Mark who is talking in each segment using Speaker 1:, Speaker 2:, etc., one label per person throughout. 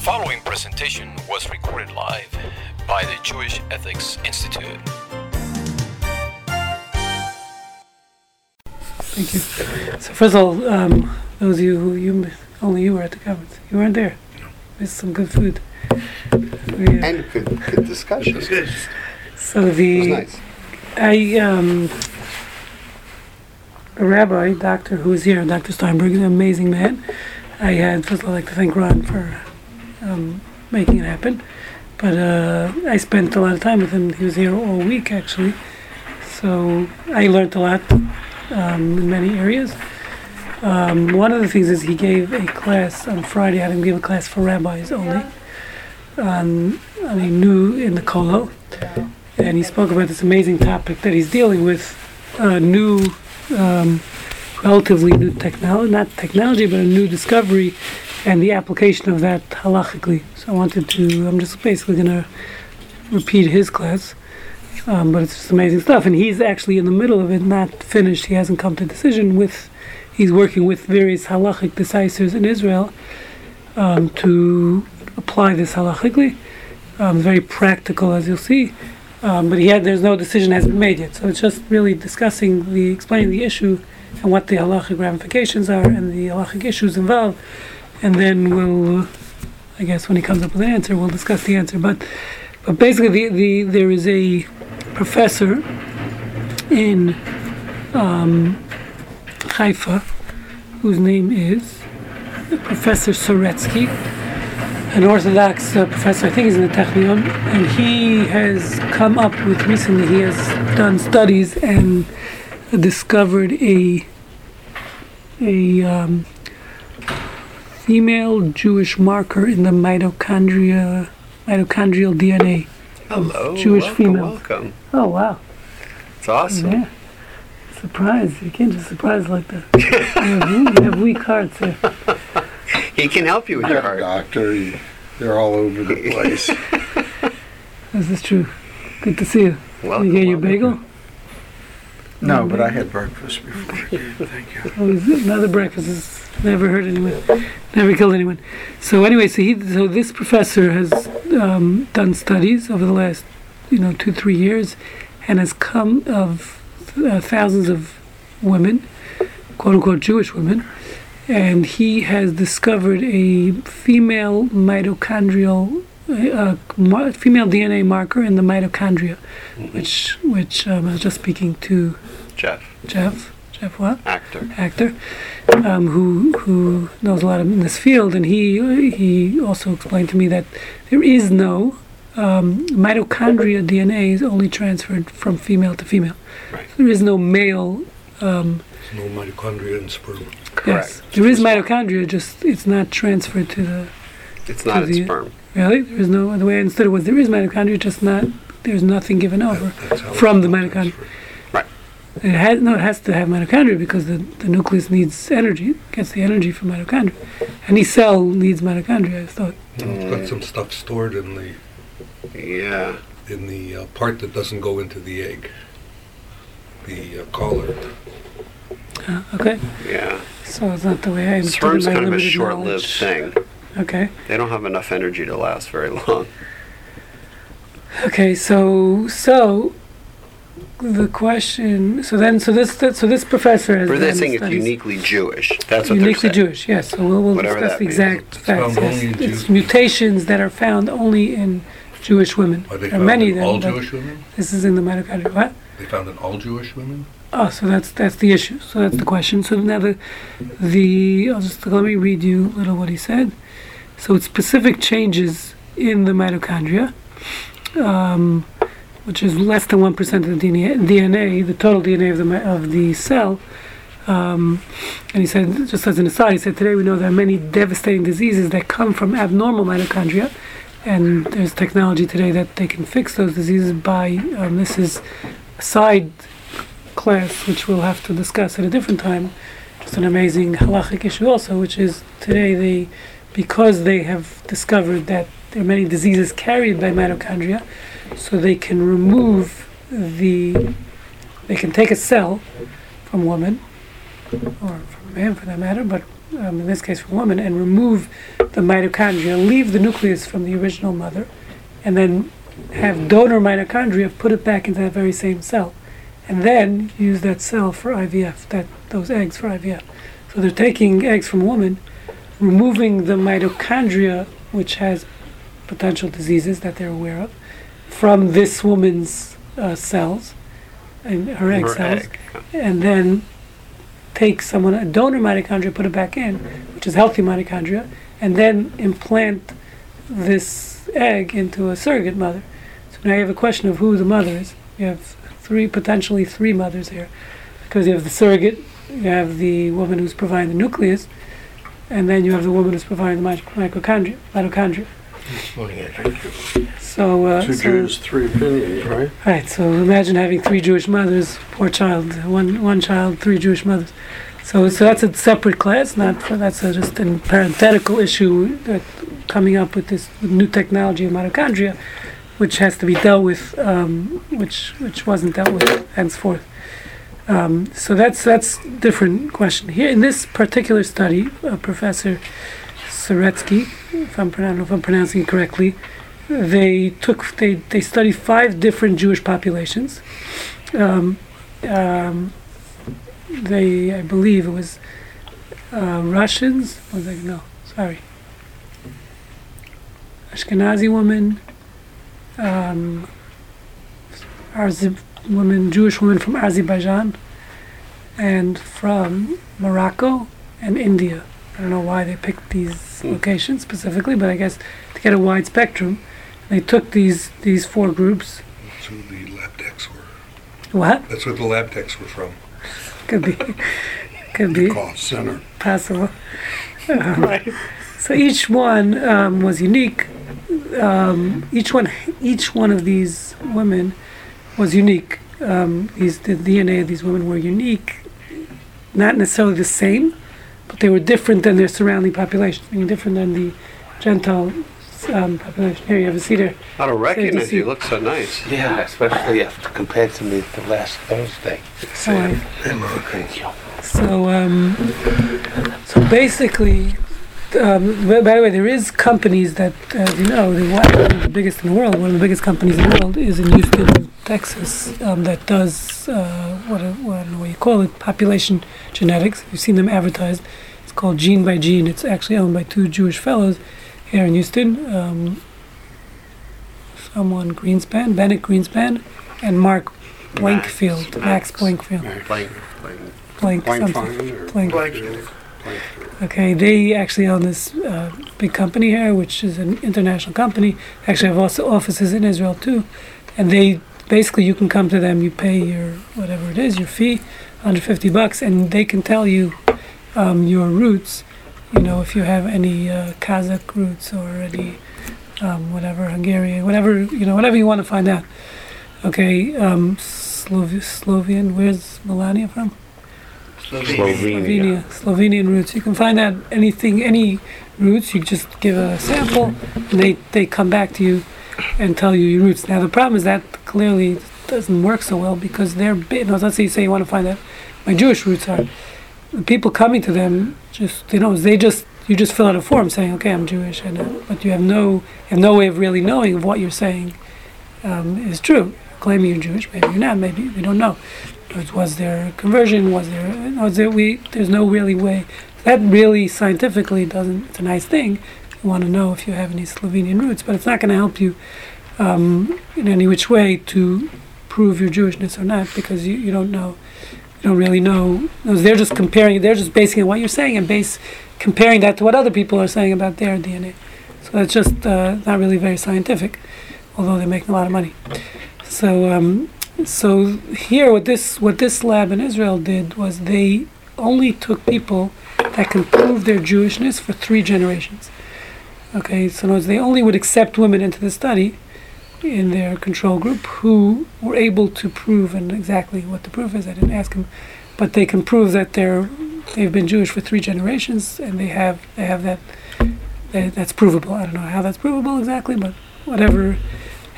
Speaker 1: The following presentation was recorded live by the Jewish Ethics Institute.
Speaker 2: Thank you. So first of all, um, those of you who you only you were at the conference, you weren't there. Missed some good food. We, uh,
Speaker 3: And good, good discussion. It
Speaker 2: so
Speaker 3: was
Speaker 2: the
Speaker 3: nice.
Speaker 2: I um, a rabbi, doctor who was here, Dr. Steinberg, an amazing man. I had first of all, I'd like to thank Ron for um, making it happen. But uh, I spent a lot of time with him. He was here all week actually, so I learned a lot um, in many areas. Um, one of the things is he gave a class on Friday. I didn't give a class for rabbis only on, on a new in the Kolo and he spoke about this amazing topic that he's dealing with uh, new, um, relatively new technology, not technology, but a new discovery and the application of that halachically. So I wanted to, I'm just basically going to repeat his class, um, but it's just amazing stuff. And he's actually in the middle of it, not finished. He hasn't come to a decision with, he's working with various halachic decisors in Israel um, to apply this halachically. Um, very practical, as you'll see. Um, but he had there's no decision has been made yet. So it's just really discussing the explaining the issue and what the halachic ramifications are and the halachic issues involved, and then we'll, uh, I guess, when he comes up with an answer, we'll discuss the answer. But but basically, the, the there is a professor in um, Haifa whose name is Professor Soretsky an Orthodox uh, professor, I think he's in the Technion, and he has come up with recently, he has done studies and discovered a a um, female Jewish marker in the mitochondria mitochondrial DNA.
Speaker 3: Hello.
Speaker 2: Jewish
Speaker 3: welcome,
Speaker 2: females.
Speaker 3: Welcome.
Speaker 2: Oh wow!
Speaker 3: It's awesome.
Speaker 2: Yeah, surprise! You can't just surprise like that. you, have, you have weak hearts here.
Speaker 3: He can help you with your heart.
Speaker 4: Doctor, you- they're all over the place.
Speaker 2: This is true. Good to see you.
Speaker 3: Welcome.
Speaker 2: you get your
Speaker 3: welcome.
Speaker 2: bagel?
Speaker 4: No, but I had breakfast before I came. Thank you.
Speaker 2: Oh, another breakfast has never hurt anyone, never killed anyone. So anyway, so he, so this professor has um, done studies over the last, you know, two three years, and has come of uh, thousands of women, quote unquote Jewish women, and he has discovered a female mitochondrial. Uh, mar- female DNA marker in the mitochondria, which which um, I was just speaking to
Speaker 3: Jeff,
Speaker 2: Jeff. Jeff what?
Speaker 3: actor.
Speaker 2: actor um, who who knows a lot in this field, and he he also explained to me that there is no um, mitochondria DNA is only transferred from female to female.
Speaker 3: Right.
Speaker 2: There is no male. Um,
Speaker 5: No mitochondria in sperm.
Speaker 2: yes,
Speaker 3: Correct.
Speaker 2: there is mitochondria, just it's not transferred to the.
Speaker 3: It's not
Speaker 2: To
Speaker 3: its
Speaker 2: the-
Speaker 3: sperm.
Speaker 2: Really, there is no the way I understood it was there is mitochondria, just not there's nothing given over.
Speaker 5: That's
Speaker 2: From the
Speaker 5: transferred.
Speaker 2: mitochondria. It has no, it has to have mitochondria because the, the nucleus needs energy, gets the energy from mitochondria. Any cell needs mitochondria. I thought.
Speaker 5: And It's got some stuff stored in the
Speaker 3: Yeah.
Speaker 5: in the uh, part that doesn't go into the egg. The uh, collar.
Speaker 2: Uh, okay,
Speaker 3: Yeah.
Speaker 2: so it's not the way I understood
Speaker 3: Sperm's
Speaker 2: in my
Speaker 3: kind of a short-lived
Speaker 2: knowledge.
Speaker 3: thing.
Speaker 2: Okay,
Speaker 3: They don't have enough energy to last very long.
Speaker 2: okay. So so the question. So then, so this so this professor has
Speaker 3: But they're
Speaker 2: done
Speaker 3: saying it's uniquely Jewish. That's what
Speaker 2: uniquely
Speaker 3: they're.
Speaker 2: Jewish. Yes. So we'll, we'll discuss the exact
Speaker 5: It's
Speaker 2: facts.
Speaker 5: found
Speaker 2: Yes.
Speaker 5: only
Speaker 2: It's
Speaker 5: Jews.
Speaker 2: mutations that are found only in Jewish women.
Speaker 5: Are they
Speaker 2: There are
Speaker 5: found
Speaker 2: many
Speaker 5: in
Speaker 2: of them,
Speaker 5: all Jewish women?
Speaker 2: This is in the mitochondria. What?
Speaker 5: They found in all Jewish women?
Speaker 2: Oh, so that's that's the issue. So that's the question. So now the the I'll just let me read you a little what he said. So it's specific changes in the mitochondria, um, which is less than one percent of the DNA, the total DNA of the of the cell. Um, and he said, just as an aside, he said today we know there are many devastating diseases that come from abnormal mitochondria, and there's technology today that they can fix those diseases by. Um, this is a side class, which we'll have to discuss at a different time. Just an amazing halachic issue, also, which is today they, because they have discovered that there are many diseases carried by mitochondria, so they can remove the, they can take a cell from woman, or from man for that matter, but um, in this case from woman, and remove the mitochondria, leave the nucleus from the original mother, and then have donor mitochondria put it back into that very same cell, and then use that cell for IVF, that those eggs for IVF. So they're taking eggs from woman, removing the mitochondria, which has potential diseases that they're aware of, from this woman's uh, cells, and her egg
Speaker 3: Her
Speaker 2: cells,
Speaker 3: egg.
Speaker 2: and then take someone a donor mitochondria, put it back in, which is healthy mitochondria, and then implant this egg into a surrogate mother. So now you have a question of who the mother is. You have three, potentially three mothers here, because you have the surrogate, you have the woman who's providing the nucleus, and then you have the woman who's providing the mit- mitochondria. mitochondria. So, uh,
Speaker 4: Two
Speaker 2: so
Speaker 4: Jews, three opinions, right?
Speaker 2: Right, so imagine having three Jewish mothers, poor child, one one child, three Jewish mothers. So, so that's a separate class. Not that's a, just a parenthetical issue that coming up with this new technology of mitochondria, which has to be dealt with, um, which which wasn't dealt with henceforth. Um, so that's that's different question here in this particular study. Uh, Professor Soretsky, if I'm, I if I'm pronouncing correctly, they took they, they studied five different Jewish populations. Um, um, they I believe it was uh, Russians. Was like no, sorry, Ashkenazi woman, um, Arzi- woman, Jewish women from Azerbaijan, and from Morocco and India. I don't know why they picked these
Speaker 3: Hmm.
Speaker 2: locations specifically, but I guess to get a wide spectrum, they took these these four groups.
Speaker 5: That's who the lab techs were.
Speaker 2: What
Speaker 5: That's where the lab techs were from.
Speaker 2: could be could be
Speaker 4: Cost center.
Speaker 2: possible. Um, So each one um, was unique. Um, each one, each one of these women was unique. Um, these the DNA of these women were unique, not necessarily the same, but they were different than their surrounding population. Meaning different than the Gentile um, population. Here you have a cedar.
Speaker 3: I don't recognize
Speaker 2: see.
Speaker 3: you. You look so nice.
Speaker 6: Yeah, especially if compared to me the last Thursday.
Speaker 2: So, I-
Speaker 6: Thank you.
Speaker 2: So, um, so basically, um, by by the way, there is companies that, as you know, the, one of the biggest in the world, one of the biggest companies in the world is in Houston, Texas, um, that does uh, what, what I don't know what you call it, population genetics. You've seen them advertised. It's called Gene by Gene. It's actually owned by two Jewish fellows here in Houston. Um, someone Greenspan, Bennett Greenspan, and Mark Blankfeld, Max, Blankfeld,
Speaker 3: Blank, blank.
Speaker 2: Blank
Speaker 4: Blank
Speaker 2: something.
Speaker 4: fine or?
Speaker 2: Blank.
Speaker 4: Blank.
Speaker 2: Okay, they actually own this uh, big company here, which is an international company. Actually, have also offices in Israel too, and they basically you can come to them, you pay your whatever it is, your fee, 150 bucks, and they can tell you um, your roots. You know, if you have any uh, Kazakh roots or any um, whatever Hungarian, whatever you know, whatever you want to find out. Okay, um, Slov- Slovian. Where's Melania from?
Speaker 6: Slovenia.
Speaker 2: Slovenia, Slovenian roots. You can find out anything, any roots. You just give a sample, and they they come back to you and tell you your roots. Now the problem is that clearly doesn't work so well because they're big. No, let's say you say you want to find out my Jewish roots are. The people coming to them just you know they just you just fill out a form saying okay I'm Jewish and uh, but you have no have no way of really knowing if what you're saying um, is true. Claiming you're Jewish, maybe you're not. Maybe we don't know. Was- there conversion? Was there? Was there? We there's no really way. That really scientifically doesn't. It's a nice thing. You want to know if you have any Slovenian roots, but it's not going to help you um, in any which way to prove your Jewishness or not because you, you don't know. You don't really know. They're just comparing. They're just basing on what you're saying and base comparing that to what other people are saying about their DNA. So that's just uh, not really very scientific, although they're making a lot of money. So, um, so here, what this what this lab in Israel did was they only took people that can prove their Jewishness for three generations. Okay, so in words, they only would accept women into the study in their control group who were able to prove and exactly what the proof is. I didn't ask them, but they can prove that they're they've been Jewish for three generations and they have they have that, that that's provable. I don't know how that's provable exactly, but whatever.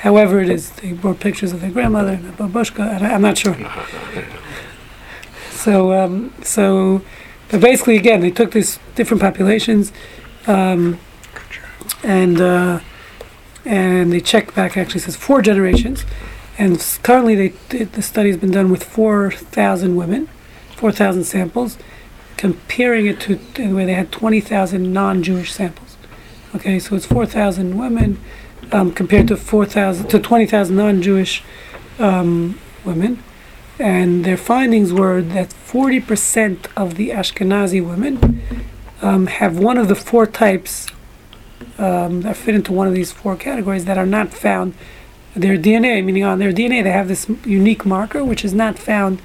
Speaker 2: However, it is, they brought pictures of their grandmother and a babushka. and I- I'm not sure. So, um, so, but basically, again, they took these different populations, um, and uh, and they checked back. Actually, says four generations, and currently, they the- the study's been done with four thousand women, four thousand samples, comparing it to to where they had twenty thousand non-Jewish samples. Okay, so it's four thousand women um, compared to four thousand to twenty thousand non-Jewish um, women and their findings were that 40% of the Ashkenazi women um, have one of the four types um, that fit into one of these four categories that are not found. Their DNA, meaning on their DNA, they have this unique marker which is not found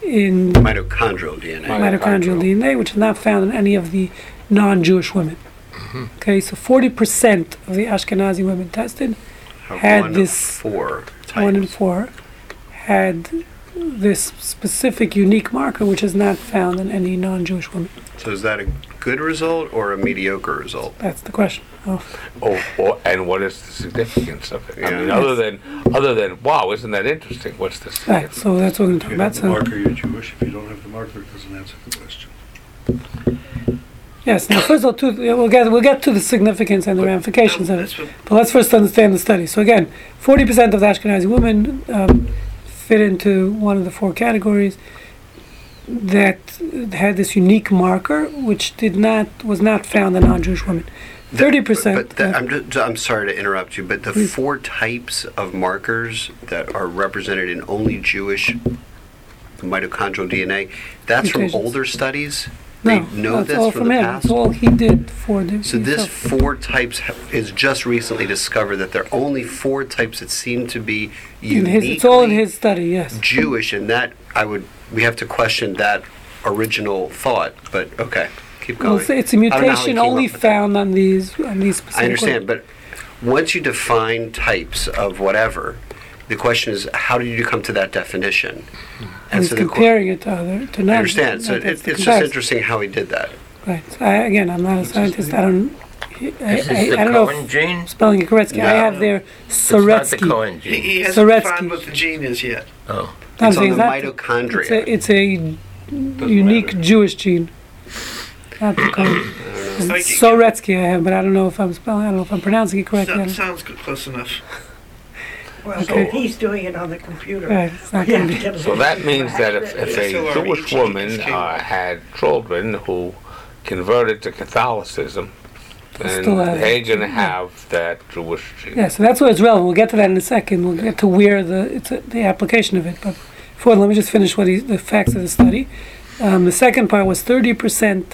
Speaker 2: in
Speaker 3: Mitochondrial DNA.
Speaker 2: mitochondrial DNA, which is not found in any of the non-Jewish women. Mm-hmm. Okay, so 40% of the Ashkenazi women tested,
Speaker 3: Have
Speaker 2: had
Speaker 3: one
Speaker 2: this-
Speaker 3: four
Speaker 2: one in four, had this specific unique marker which is not found in any non-Jewish woman.
Speaker 3: So is that a good result or a mediocre result?
Speaker 2: That's the question. Oh,
Speaker 6: Oh, oh, and what is the significance of it? I mean,
Speaker 3: Yeah.
Speaker 6: other than other than wow, isn't that interesting? What's this?
Speaker 2: right. So that's what we're going to talk about.
Speaker 5: have the
Speaker 2: So
Speaker 5: marker, you're Jewish. If you don't have the marker, it doesn't answer the question.
Speaker 2: Yes. Now, first of all, two, we'll get we'll get to the significance and the ramifications of it. But let's first understand the study. So again, 40% of the Ashkenazi women um, fit into one of the four categories that had this unique marker, which did not was not found in non-Jewish women. Thirty percent.
Speaker 3: But that, I'm, just, I'm sorry to interrupt you, but the
Speaker 2: Please.
Speaker 3: four types of markers that are represented in only Jewish mitochondrial DNA, that's from older studies? They
Speaker 2: No,
Speaker 3: know
Speaker 2: that's
Speaker 3: this
Speaker 2: all
Speaker 3: from
Speaker 2: from
Speaker 3: the
Speaker 2: him.
Speaker 3: past?
Speaker 2: All he did for the.
Speaker 3: So this
Speaker 2: himself.
Speaker 3: four types ha- is just recently discovered that there are only four types that seem to be
Speaker 2: in his,
Speaker 3: uniquely
Speaker 2: it's all in his study. Yes.
Speaker 3: Jewish, and that I would we have to question that original thought. But okay, keep
Speaker 2: Well,
Speaker 3: going.
Speaker 2: it's, it's a
Speaker 3: I don't know how he
Speaker 2: mutation
Speaker 3: came
Speaker 2: only
Speaker 3: up with that.
Speaker 2: found on these on these specific.
Speaker 3: I understand, but once you define types of whatever, the question is how did you come to that definition?
Speaker 2: And he's
Speaker 3: so the que-
Speaker 2: comparing it to other to non.
Speaker 3: I understand. So it, it's
Speaker 2: the
Speaker 3: just interesting how he did that.
Speaker 2: Right. So I, again, I'm not a scientist. I don't. I,
Speaker 7: Is
Speaker 2: I,
Speaker 7: this
Speaker 2: I
Speaker 7: the
Speaker 2: don't know
Speaker 7: Cohen
Speaker 2: if
Speaker 7: gene?
Speaker 2: spelling it Koretsky. I have their
Speaker 7: It's not the Cohen gene.
Speaker 8: he hasn't
Speaker 2: Soretsky.
Speaker 8: defined what the gene is yet.
Speaker 7: Oh,
Speaker 2: I'm
Speaker 3: It's on the
Speaker 2: that-
Speaker 3: mitochondria.
Speaker 2: It's a, it's a unique Jewish gene. Not the Cohen. Soretsky I have, but I don't know if I'm spelling. I don't know if I'm pronouncing it correctly. I
Speaker 8: Sounds, sounds good, close enough.
Speaker 9: Well,
Speaker 2: Okay.
Speaker 9: he's doing it on the computer.
Speaker 2: Right. It's not
Speaker 9: Yeah,
Speaker 2: going to be.
Speaker 6: So that means that if, if a Jewish woman uh, had children who converted to Catholicism, then
Speaker 2: Still have-
Speaker 6: they're going to have that Jewish gene.
Speaker 2: Yeah, so that's why it's relevant. We'll get to that in a second. We'll get to where the it's a, the application of it. But before, let me just finish what he, the facts of the study. Um, the second part was 30%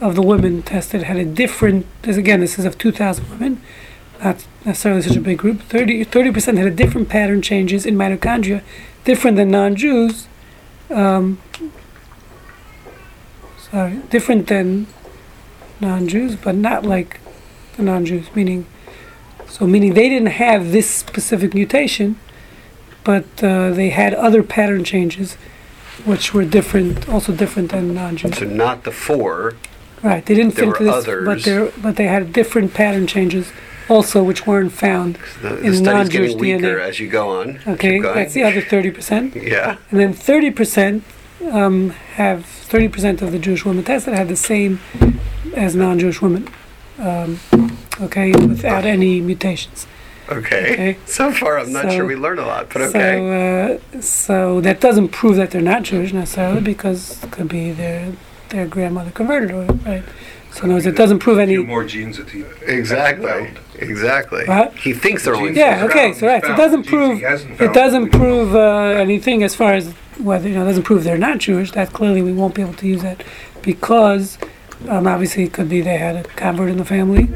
Speaker 2: of the women tested had a different. This again, this is of 2,000 women, not necessarily such a big group. 30 percent had a different pattern changes in mitochondria, different than non-Jews. Um, sorry, different than non-Jews, but not like the non-Jews. Meaning. So meaning they didn't have this specific mutation, but uh, they had other pattern changes, which were different, also different than non-Jews.
Speaker 3: So not the four.
Speaker 2: Right, they didn't fit into this, but
Speaker 3: others.
Speaker 2: they but they had different pattern changes, also which weren't found.
Speaker 3: The,
Speaker 2: In
Speaker 3: the study's
Speaker 2: non-Jewish
Speaker 3: getting weaker
Speaker 2: DNA.
Speaker 3: as you go on.
Speaker 2: Okay, that's the other thirty percent,
Speaker 3: Yeah.
Speaker 2: and then thirty percent um, have thirty percent of the Jewish women tested had the same as non-Jewish women. Um, okay, without any mutations.
Speaker 3: Okay.
Speaker 2: Okay.
Speaker 3: So far, I'm not
Speaker 2: So-
Speaker 3: sure we learned a lot, but okay.
Speaker 2: So, uh, so that doesn't prove that they're not Jewish necessarily, because it could be their their grandmother converted, or right. So, in other words, it doesn't prove
Speaker 5: A few
Speaker 2: any.
Speaker 5: more genes that he
Speaker 3: exactly.
Speaker 5: hasn't found.
Speaker 3: Exactly.
Speaker 2: What?
Speaker 3: He thinks they're only. Jewish.
Speaker 2: Yeah.
Speaker 3: four.
Speaker 2: Okay. So right. So it doesn't prove. It doesn't prove uh, anything as far as whether you know. It doesn't prove they're not Jewish. That clearly we won't be able to use that because um, obviously it could be they had a convert in the family,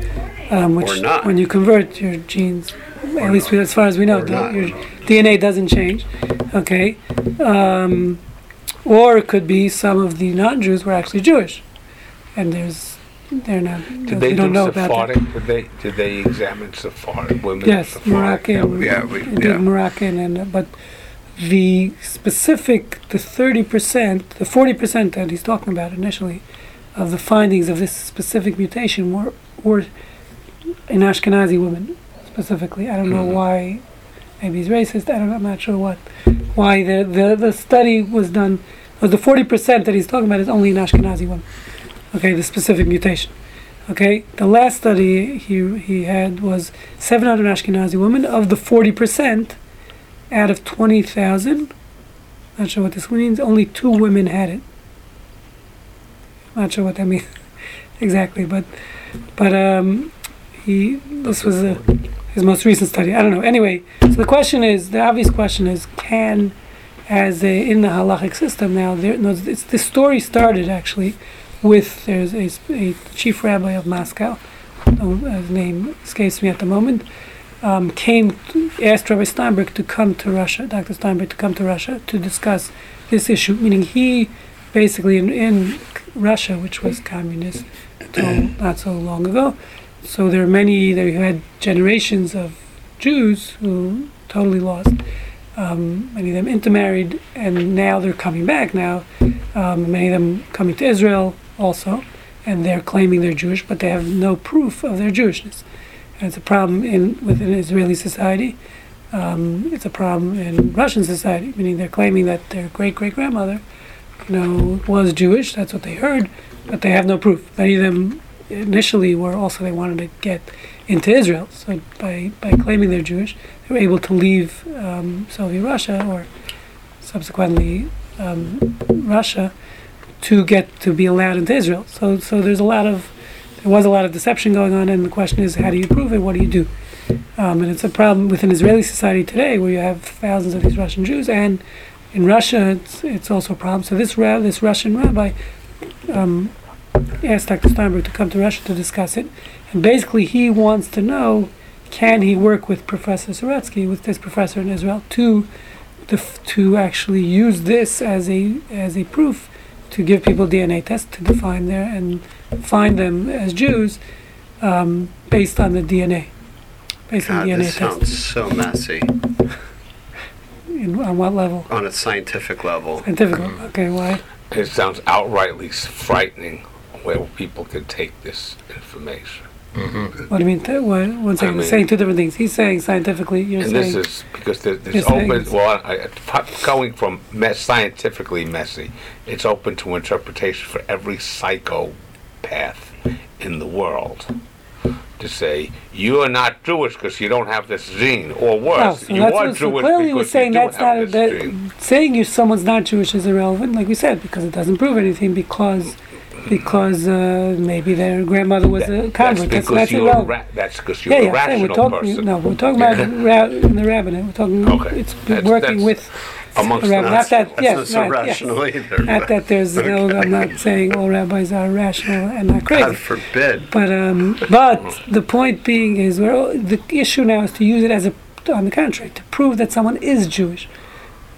Speaker 2: um, which
Speaker 3: Or not.
Speaker 2: when you convert your genes, at least as far as we know, the- your DNA doesn't change. Okay. Um, or it could be some of the non-Jews were actually Jewish, and there's they're not.
Speaker 6: Did they
Speaker 2: don't
Speaker 6: do
Speaker 2: know about that.
Speaker 6: Did they did they examine Sephardic women?
Speaker 2: Yes,
Speaker 6: Sephardic?
Speaker 2: Moroccan.
Speaker 3: Yeah, we-
Speaker 2: it did
Speaker 3: yeah.
Speaker 2: Moroccan, and uh, but the specific, the thirty percent, the forty percent that he's talking about initially, of the findings of this specific mutation were were in Ashkenazi women specifically. I don't know
Speaker 3: Mm-hmm.
Speaker 2: why. Maybe he's racist. I don't. know, I'm not sure what. Why the the the study was done But the 40% that he's talking about is only in Ashkenazi women. Okay, the specific mutation. Okay, the last study he, he had was 700 Ashkenazi women. Of the 40%, out of 20,000, not sure what this means, only two women had it. Not sure what that means exactly, but but um, he this was a, his most recent study. I don't know. Anyway, so the question is the obvious question is can as a, in the halachic system now there no it's, the story started actually with there's a, a chief rabbi of Moscow um, his name escapes me at the moment um, came to, asked Rabbi Steinberg to come to Russia Dr. Steinberg to come to Russia to discuss this issue meaning he basically in, in Russia which was communist until not so long ago so there are many there you had generations of Jews who totally lost um, many of them intermarried, and now they're coming back now. Um, many of them coming to Israel also, and they're claiming they're Jewish, but they have no proof of their Jewishness. And it's a problem in within Israeli society. Um, it's a problem in Russian society, meaning they're claiming that their great great grandmother, you know, was Jewish. That's what they heard, but they have no proof. Many of them initially were also they wanted to get into Israel. So by by claiming they're Jewish, they were able to leave um, Soviet Russia or subsequently um, Russia to get to be allowed into Israel. So so there's a lot of there was a lot of deception going on, and the question is how do you prove it? What do you do? Um, and it's a problem within Israeli society today, where you have thousands of these Russian Jews, and in Russia, it's it's also a problem. So this rab, this Russian rabbi um, asked Dr. Steinberg to come to Russia to discuss it, and basically he wants to know can he work with Professor Soretsky, with this professor in Israel, to def- to actually use this as a as a proof to give people DNA tests to define their and find them as Jews um, based on the DNA, based on DNA
Speaker 3: this
Speaker 2: tests.
Speaker 3: sounds so messy
Speaker 2: In, on what level?
Speaker 3: on a scientific level.
Speaker 2: Scientific. Okay, why?
Speaker 6: It sounds outrightly frightening where people can take this information. Mm-hmm.
Speaker 2: What do you mean? Th- what, one second.
Speaker 6: I
Speaker 2: He's
Speaker 6: mean-
Speaker 2: saying two different things. He's saying scientifically. You're
Speaker 6: And
Speaker 2: saying
Speaker 6: this is because there- there's
Speaker 2: You're
Speaker 6: open, well, I, I- going from mess, scientifically messy, it's open to interpretation for every psychopath in the world. To say, you are not Jewish because you don't have this gene, or
Speaker 2: Oh,
Speaker 6: worse,
Speaker 2: so
Speaker 6: you are
Speaker 2: what, so
Speaker 6: Jewish
Speaker 2: clearly
Speaker 6: because
Speaker 2: we're saying
Speaker 6: you
Speaker 2: that's not
Speaker 6: this
Speaker 2: that saying you someone's not Jewish is irrelevant, like we said, because it doesn't prove anything. Because because uh, maybe their grandmother was a convert. That's,
Speaker 6: because
Speaker 2: that's
Speaker 6: you're a
Speaker 2: irrelevant.
Speaker 6: ra- that's because you're
Speaker 2: yeah,
Speaker 6: a
Speaker 2: yeah. I'm
Speaker 6: rational
Speaker 2: we're talking.
Speaker 6: person.
Speaker 2: No, we're talking about ra- in the rabbinate. We're talking.
Speaker 6: Okay.
Speaker 2: It's
Speaker 6: That's-
Speaker 2: working
Speaker 6: that's
Speaker 2: with
Speaker 6: amongst
Speaker 2: a
Speaker 6: the
Speaker 2: rabbi. Not that.
Speaker 3: that's
Speaker 2: yes,
Speaker 3: not so
Speaker 2: right, yes.
Speaker 3: either.
Speaker 2: Not that there's no. I'm not saying all rabbis are rational and not crazy.
Speaker 3: God forbid.
Speaker 2: But um, but the point being is, well, the issue now is to use it as a, on the contrary, to prove that someone is Jewish.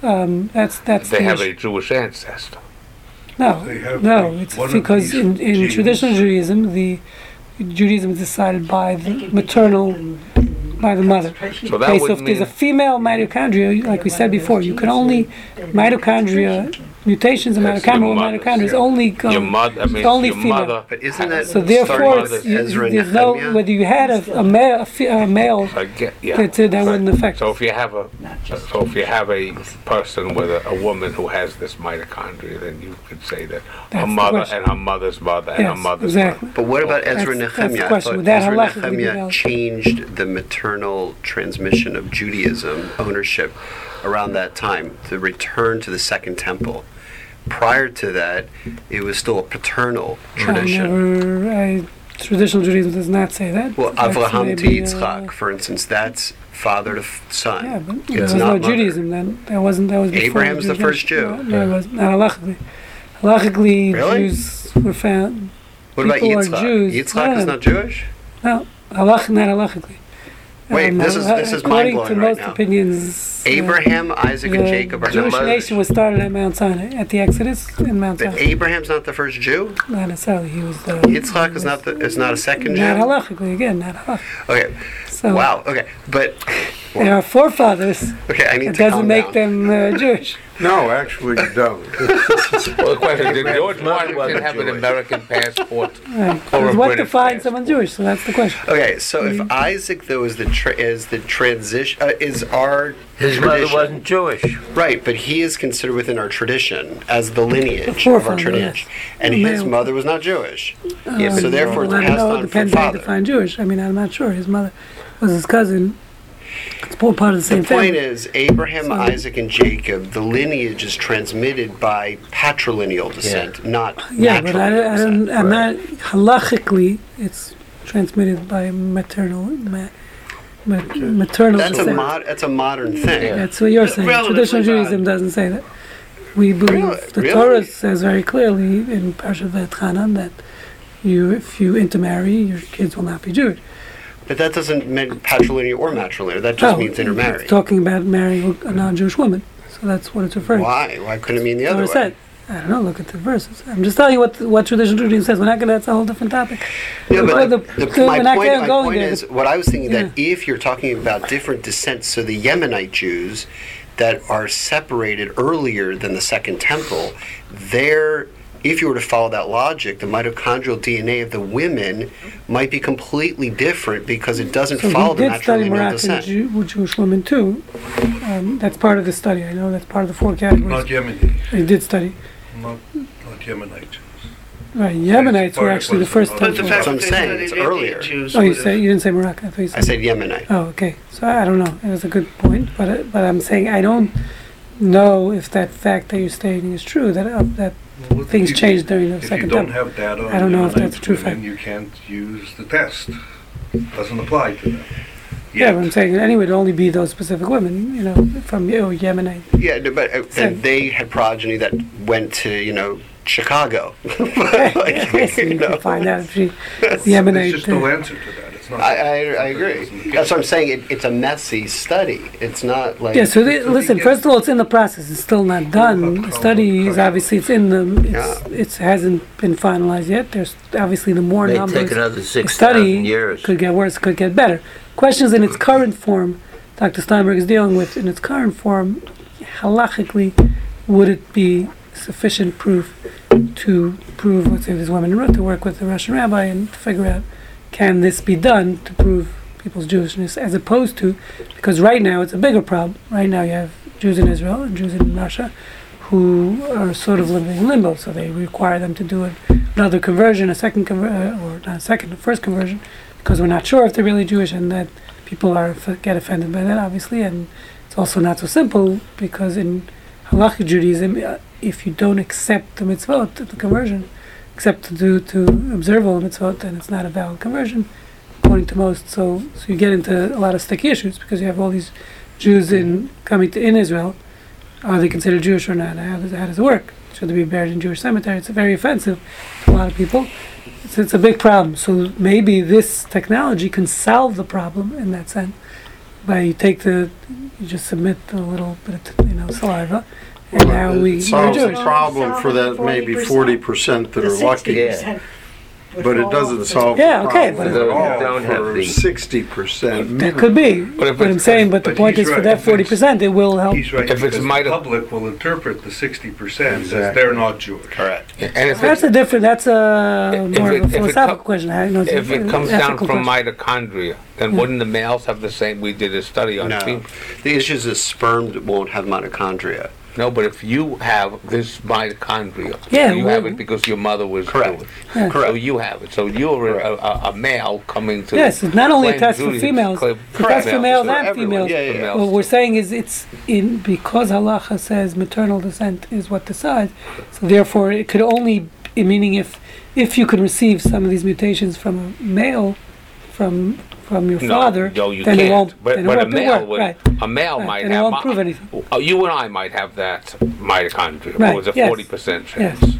Speaker 2: Um, that's that's
Speaker 6: They
Speaker 2: the
Speaker 6: have
Speaker 2: issue.
Speaker 6: a Jewish ancestor.
Speaker 2: No,
Speaker 8: have
Speaker 2: no.
Speaker 8: like
Speaker 2: It's because in, in traditional Judaism, the Judaism is decided by the maternal, by the mother.
Speaker 6: So that
Speaker 2: Okay, so
Speaker 6: would
Speaker 2: if there's a female mitochondria, like we said before, you can only mitochondria mutations in
Speaker 6: That's
Speaker 2: mitochondria,
Speaker 6: your
Speaker 2: or
Speaker 6: mother's,
Speaker 2: mitochondria
Speaker 6: yeah.
Speaker 2: only go.
Speaker 6: your mother. I mean,
Speaker 2: only
Speaker 6: your
Speaker 2: female.
Speaker 6: mother.
Speaker 3: But isn't that
Speaker 2: So therefore, it's, you, there's no whether you had a, a male, a, fe- a male
Speaker 6: Again, yeah.
Speaker 2: That- that wouldn't affect
Speaker 6: So if you have a, so if you have a person with a, a woman who has this mitochondria, then you could say that
Speaker 2: That's
Speaker 6: her mother and her mother's mother and her mother's
Speaker 2: exactly.
Speaker 3: But what about Ezra
Speaker 2: That's- that's
Speaker 3: Nehemiah? I
Speaker 2: question.
Speaker 3: thought
Speaker 2: Would that
Speaker 3: Ezra Nehemiah changed the maternal transmission of Judaism ownership around that time to return to the Second Temple. Prior to that, it was still a paternal tradition.
Speaker 2: never, I, traditional Judaism does not say that.
Speaker 3: Well, Avraham to
Speaker 2: maybe, uh,
Speaker 3: for instance, that's father to f- son.
Speaker 2: Yeah, but
Speaker 3: It's
Speaker 2: there was
Speaker 3: not
Speaker 2: no
Speaker 3: mother.
Speaker 2: Judaism then. That wasn't. That was before
Speaker 3: Abraham's the
Speaker 2: Jewish
Speaker 3: first Jew.
Speaker 2: No, no, it wasn't. Halachically. Halachically,
Speaker 3: Really?
Speaker 2: Jews were found.
Speaker 3: What about
Speaker 2: people are
Speaker 3: Yitzchak?
Speaker 2: Jews.
Speaker 3: Yitzchak is
Speaker 2: no.
Speaker 3: not Jewish?
Speaker 2: No, halach, not halachically.
Speaker 3: Wait, this is-
Speaker 2: uh,
Speaker 3: this is
Speaker 2: according
Speaker 3: mind-blowing
Speaker 2: to
Speaker 3: right
Speaker 2: most
Speaker 3: now.
Speaker 2: opinions. uh,
Speaker 3: Abraham, Isaac, and
Speaker 2: the
Speaker 3: Jacob are
Speaker 2: Jewish
Speaker 3: not
Speaker 2: nation was started at Mount Sinai, at the Exodus in Mount Sinai.
Speaker 3: Abraham's not the first Jew.
Speaker 2: Not necessarily. He was the.
Speaker 3: Yitzchak is not the is not a second Jew.
Speaker 2: Not halachically again. Not halach.
Speaker 3: Okay.
Speaker 2: So
Speaker 3: Wow. Okay. But
Speaker 2: They are forefathers.
Speaker 3: Okay, I need
Speaker 2: It
Speaker 3: to calm
Speaker 2: doesn't make
Speaker 3: down.
Speaker 2: them uh, Jewish.
Speaker 4: No, actually, you don't.
Speaker 6: Well, the question, did George
Speaker 4: grandmother
Speaker 6: Washington
Speaker 4: wasn't
Speaker 6: have an
Speaker 4: Jewish.
Speaker 6: American passport?
Speaker 2: Right.
Speaker 6: Or a
Speaker 2: Because what
Speaker 6: British
Speaker 2: defines
Speaker 6: passport.
Speaker 2: someone Jewish? So that's the question.
Speaker 3: Okay, so if
Speaker 2: Mm-hmm.
Speaker 3: Isaac though is the tra- is the transition uh, is our
Speaker 7: His mother
Speaker 3: tradition-
Speaker 7: wasn't Jewish.
Speaker 3: right, but he is considered within our tradition as the lineage of our
Speaker 2: forefather,
Speaker 3: tradition,
Speaker 2: yes.
Speaker 3: and
Speaker 2: The
Speaker 3: his
Speaker 2: male.
Speaker 3: mother was not Jewish.
Speaker 7: Yeah,
Speaker 3: so therefore, it's
Speaker 2: Well, I don't
Speaker 3: passed
Speaker 2: know. It
Speaker 3: on from
Speaker 2: depends how you
Speaker 3: father.
Speaker 2: define Jewish. I mean, I'm not sure. His mother was his cousin. It's all part of the same thing.
Speaker 3: The point
Speaker 2: family.
Speaker 3: is, Abraham,
Speaker 2: So-
Speaker 3: Isaac, and Jacob, the lineage is transmitted by patrilineal descent, not
Speaker 2: yeah, but
Speaker 3: natural
Speaker 2: I, don't- I don't,
Speaker 3: descent.
Speaker 2: I'm not halachically. It's transmitted by maternal, ma, ma, maternal
Speaker 3: That's a
Speaker 2: descent.
Speaker 3: mod, That's a modern thing.
Speaker 7: Yeah.
Speaker 2: That's what you're saying.
Speaker 8: Relatively
Speaker 2: Traditional
Speaker 8: bad.
Speaker 2: Judaism doesn't say that. We believe
Speaker 3: Really?
Speaker 2: the
Speaker 3: Really?
Speaker 2: Torah says very clearly in Parshat Vayetchanan that you, if you intermarry, your kids will not be Jewish.
Speaker 3: But that doesn't mean patrilineal or matrilineal. That just means intermarry.
Speaker 2: It's talking about marrying a non-Jewish woman, so that's what it's referring. to.
Speaker 3: Why? Why couldn't it mean the other way?
Speaker 2: said. I don't know. Look at the verses. I'm just telling you what what traditional Judaism says. We're not going. to That's a whole different topic.
Speaker 3: Yeah, but
Speaker 2: the-
Speaker 3: the,
Speaker 2: the-
Speaker 3: my point, my point is, what I was thinking that if you're talking about different descents, so the Yemenite Jews that are separated earlier than the Second Temple, they're if you were to follow that logic, the mitochondrial DNA of the women might be completely different because it doesn't
Speaker 2: So
Speaker 3: follow
Speaker 2: he
Speaker 3: the
Speaker 2: did study
Speaker 3: matrilineal
Speaker 2: Moroccan
Speaker 3: descent.
Speaker 2: Jew, Jewish women too. Um, that's part of the study. I know that's part of the four categories.
Speaker 5: Not Yemeni,
Speaker 2: He did study.
Speaker 5: not, not Yemenite
Speaker 2: Right, Yemenites were actually the first
Speaker 5: But
Speaker 8: But the fact
Speaker 3: what I'm saying, it's earlier.
Speaker 2: Oh, you say you didn't say Morocco. I thought you said.
Speaker 3: I said Yemenite.
Speaker 2: Oh, okay. So I don't know. It was a good point, but uh, but I'm saying I don't know if that fact that you're stating is true. That uh, that
Speaker 5: Well, if
Speaker 2: things
Speaker 5: you-
Speaker 2: changed during the
Speaker 5: If you
Speaker 2: second
Speaker 5: don't
Speaker 2: temple.
Speaker 5: have data on
Speaker 2: I don't know if that's a true
Speaker 5: women,
Speaker 2: fact.
Speaker 5: You can't use the test. Doesn't apply to them.
Speaker 2: Yeah, but I'm saying anyway, it'd only be those specific women, you know, from oh, Yemenite.
Speaker 3: Yeah, no, but uh,
Speaker 2: So-
Speaker 3: and they had progeny that went to you know Chicago. Like,
Speaker 2: yes, you
Speaker 3: you know.
Speaker 2: can find out if she
Speaker 5: There's
Speaker 2: Yemenite.
Speaker 5: just no
Speaker 2: uh,
Speaker 5: answer to that. It's not.
Speaker 3: I, I, I agree. That's what I'm saying. It, it's a messy study. It's not like
Speaker 2: Yeah, so they, listen. First of all, it's in the process. It's still not done. The study is obviously it's in the. It's
Speaker 3: Yeah.
Speaker 2: it's hasn't been finalized yet. There's obviously the more
Speaker 7: May
Speaker 2: numbers.
Speaker 7: take another
Speaker 2: the
Speaker 7: six
Speaker 2: study
Speaker 7: years.
Speaker 2: could get worse, could get better. Questions in its current form, Dr. Steinberg is dealing with in its current form, halachically, would it be sufficient proof to prove, let's say this woman in to work with the Russian rabbi and figure out can this be done to prove people's Jewishness, as opposed to, because right now it's a bigger problem. Right now you have Jews in Israel and Jews in Russia who are sort of living in limbo, so they require them to do it, another conversion, a second conver- uh, or not a second, a first conversion, because we're not sure if they're really Jewish, and that people are get offended by that, obviously, and it's also not so simple because in Halachic Judaism, uh, if you don't accept the mitzvot, the conversion, except to do to observe all the mitzvot, then it's not a valid conversion, according to most. So, so you get into a lot of sticky issues because you have all these Jews in coming to in Israel. Are they considered Jewish or not? How does, how does it work? Should they be buried in Jewish cemetery? It's very offensive to a lot of people. It's, it's a big problem. So maybe this technology can solve the problem in that sense. By you take the, you just submit a little bit of you know saliva, and now we
Speaker 4: It
Speaker 2: you're
Speaker 4: solves the
Speaker 2: Jewish.
Speaker 4: problem for that maybe
Speaker 9: 40%.
Speaker 4: forty percent that
Speaker 9: The
Speaker 4: are lucky.
Speaker 9: 60%
Speaker 4: But it doesn't
Speaker 9: off.
Speaker 4: solve
Speaker 2: Yeah,
Speaker 4: the
Speaker 2: okay,
Speaker 4: problem
Speaker 2: but-
Speaker 4: at all
Speaker 7: don't have
Speaker 4: for
Speaker 7: the-
Speaker 4: sixty percent.
Speaker 2: That could be,
Speaker 6: But if
Speaker 2: but I'm
Speaker 6: it's-
Speaker 2: saying, but the
Speaker 5: but
Speaker 2: point
Speaker 5: he's
Speaker 2: is for
Speaker 5: right.
Speaker 2: that
Speaker 5: If
Speaker 2: forty
Speaker 5: it's-
Speaker 2: percent, it will help.
Speaker 5: He's right.
Speaker 6: If it's
Speaker 5: because the
Speaker 6: mito-
Speaker 5: public will interpret the sixty percent as
Speaker 4: Exactly.
Speaker 5: they're not Jewish.
Speaker 3: correct.
Speaker 6: And if
Speaker 2: That's
Speaker 6: it,
Speaker 2: a different. That's a
Speaker 6: If
Speaker 2: more
Speaker 6: it-
Speaker 2: of
Speaker 6: if
Speaker 2: a
Speaker 6: it
Speaker 2: philosophical
Speaker 6: com-
Speaker 2: question. I know it's
Speaker 6: if
Speaker 2: an
Speaker 6: it comes down
Speaker 2: ethical
Speaker 6: from
Speaker 2: question.
Speaker 6: mitochondria, then
Speaker 2: Yeah.
Speaker 6: wouldn't the males have the same? We did a study on
Speaker 3: No,
Speaker 6: females.
Speaker 3: the issue is that sperm won't have mitochondria.
Speaker 6: No, but if you have this mitochondria,
Speaker 2: Yeah,
Speaker 6: you
Speaker 2: well-
Speaker 6: have it because your mother was
Speaker 3: Correct.
Speaker 6: Jewish.
Speaker 2: Yeah.
Speaker 6: So you have it. So you're a, a, a male coming to.
Speaker 2: Yes, it's not only a
Speaker 6: claim
Speaker 2: test for females.
Speaker 6: claim
Speaker 2: It's a test for males
Speaker 3: For
Speaker 2: and
Speaker 3: everyone.
Speaker 2: females.
Speaker 3: Yeah, yeah, yeah.
Speaker 2: What we're saying is it's in because halacha says maternal descent is what decides. So therefore, it could only meaning if if you could receive some of these mutations from a male, from from your
Speaker 6: No,
Speaker 2: father,
Speaker 6: no, you
Speaker 2: then
Speaker 6: can't.
Speaker 2: it won't.
Speaker 6: but
Speaker 2: then it
Speaker 6: but a
Speaker 2: won't
Speaker 6: male
Speaker 2: work.
Speaker 6: would.
Speaker 2: Right.
Speaker 6: A male
Speaker 2: Right,
Speaker 6: might
Speaker 2: and it
Speaker 6: have.
Speaker 2: won't prove anything.
Speaker 6: Uh, you and I might have that mitochondria.
Speaker 2: Right,
Speaker 6: It was a
Speaker 2: yes.
Speaker 6: forty percent
Speaker 2: Yes.
Speaker 6: chance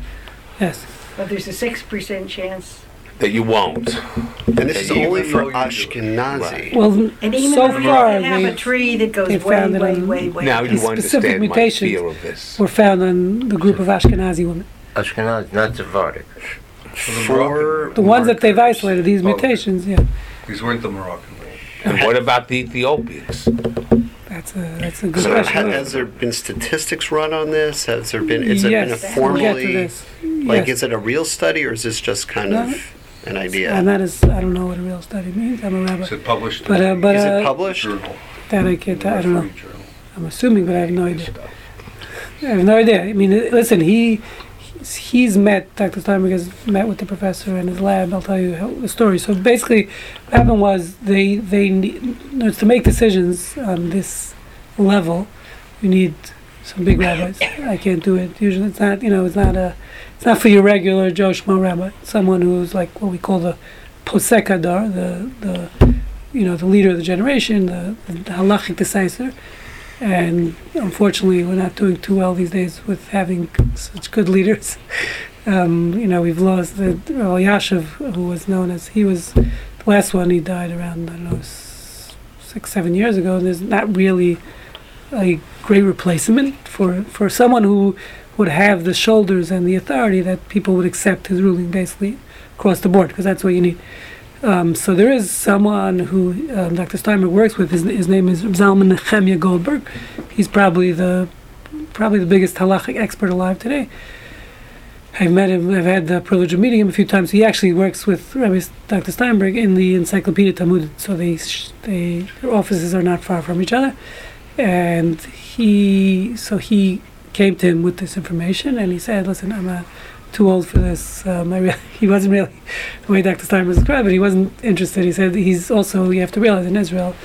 Speaker 2: Yes.
Speaker 9: But there's a six percent chance.
Speaker 6: that you won't.
Speaker 3: And this is
Speaker 5: Even
Speaker 3: only
Speaker 5: though
Speaker 3: for
Speaker 5: you do it.
Speaker 3: Ashkenazi.
Speaker 2: Well,
Speaker 9: And even
Speaker 2: so
Speaker 9: though you
Speaker 2: far
Speaker 9: can have a
Speaker 2: they
Speaker 9: tree that goes way,
Speaker 2: found it
Speaker 9: way,
Speaker 2: on-
Speaker 9: way, way.
Speaker 6: Now
Speaker 2: The
Speaker 6: you
Speaker 2: specific
Speaker 6: understand my
Speaker 2: mutations
Speaker 6: fear of this.
Speaker 2: were found on the group of Ashkenazi women.
Speaker 7: Ashkenazi, not Sephardic.
Speaker 3: For
Speaker 2: The ones that they've isolated, these
Speaker 5: Oh.
Speaker 2: mutations, yeah.
Speaker 5: These weren't the Moroccan ones.
Speaker 6: And what about the Ethiopians?
Speaker 2: That's a that's a good
Speaker 3: So ha-
Speaker 2: question.
Speaker 3: has there been statistics run on this? Has there been, is it been a
Speaker 2: yes, we'll get to
Speaker 3: formally,
Speaker 2: this.
Speaker 3: like,
Speaker 2: Yes.
Speaker 3: is it a real study or is this just kind
Speaker 2: No.
Speaker 3: of an idea?
Speaker 2: And that is, I don't know what a real study means. I'm a rabbi.
Speaker 5: Is it published?
Speaker 2: But, uh,
Speaker 5: in
Speaker 2: but,
Speaker 3: Is
Speaker 2: uh,
Speaker 3: it published?
Speaker 5: journal?
Speaker 2: That I can't, I don't know.
Speaker 5: Journal?
Speaker 2: I'm assuming, but I have no idea. I have no idea. I mean, uh, listen, he he's, met Dr. Steinberg has met with the professor in his lab. I'll tell you the story. So basically, what happened was they they need to make decisions on this level. You need some big rabbis. I can't do it. Usually, it's not you know it's not a it's not for your regular Joe rabbi. Someone who's like what we call the posek hador, the the you know the leader of the generation, the, the halachic decisor. And unfortunately, we're not doing too well these days with having such good leaders. Um, you know, we've lost the well, Yashiv, who was known as he was the last one. He died around I don't know six, seven years ago. And there's not really a great replacement for for someone who would have the shoulders and the authority that people would accept his ruling basically across the board because that's what you need. Um, so there is someone who um, Dr. Steinberg works with. His, his name is Zalman Nechemia Goldberg. He's probably the probably the biggest halachic expert alive today. I've met him. I've had the privilege of meeting him a few times. He actually works with Rabbi Dr. Steinberg in the Encyclopedia Talmud. So they they their offices are not far from each other, and he so he came to him with this information, and he said, "Listen, I'm uh, too old for this. Um, I really, he wasn't really the way Dr. Steinberg described it. He wasn't interested. He said he's also you have to realize in Israel,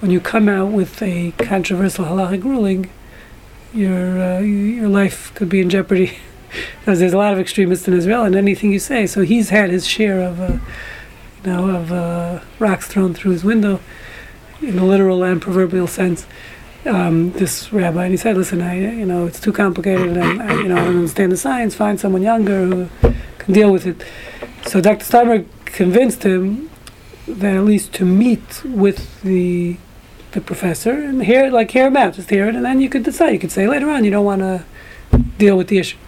Speaker 2: when you come out with a controversial halachic ruling, your uh, your life could be in jeopardy." because there's a lot of extremists in Israel, and anything you say. So he's had his share of, uh, you know, of uh, rocks thrown through his window, in a literal and proverbial sense. Um, this rabbi, and he said, "Listen, I, you know, it's too complicated, and I, you know, I don't understand the science. Find someone younger who can deal with it." So Dr. Steinberg convinced him that at least to meet with the the professor and hear, like, hear him out, just hear it, and then you could decide. You could say later on you don't want to deal with the issue.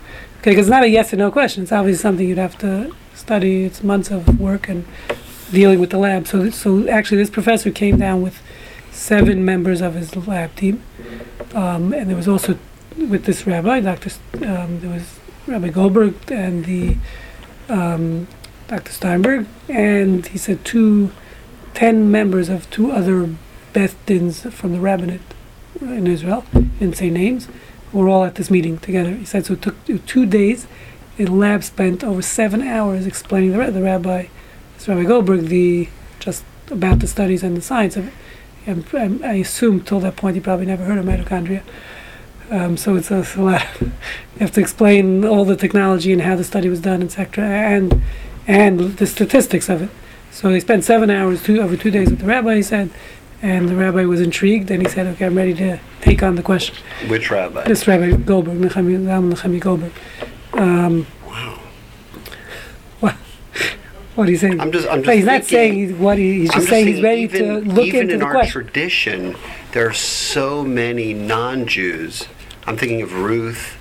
Speaker 2: Okay, because it's not a yes or no question. It's obviously something you'd have to study. It's months of work and dealing with the lab. So, so actually, this professor came down with seven members of his lab team, um, and there was also with this rabbi, Doctor. Um, there was Rabbi Goldberg and the um, Dr. Steinberg, and he said two, ten members of two other Beth Dins from the rabbinate in Israel. Didn't say names were all at this meeting together. He said so. It took two- days. The lab spent over seven hours explaining the, the rabbi, this Rabbi Goldberg, the just about the studies and the science of it. And, and I assume till that point he probably never heard of mitochondria. Um, so it's a, it's a lot. you have to explain all the technology and how the study was done, etc., and and the statistics of it. So they spent seven hours, two over two days with the rabbi. He said, and the rabbi was intrigued, and he said, "Okay, I'm ready to take on the question."
Speaker 3: Which rabbi?
Speaker 2: This Rabbi Goldberg, Nechemi Goldberg. Um,
Speaker 3: Wow.
Speaker 2: What, what he's saying?
Speaker 3: I'm just, I'm just
Speaker 2: No, he's not saying he's, what he, he's
Speaker 3: I'm
Speaker 2: just saying he's ready
Speaker 3: even,
Speaker 2: to look
Speaker 3: even
Speaker 2: into
Speaker 3: in
Speaker 2: the
Speaker 3: our
Speaker 2: question.
Speaker 3: tradition, there are so many non-Jews. I'm thinking of Ruth.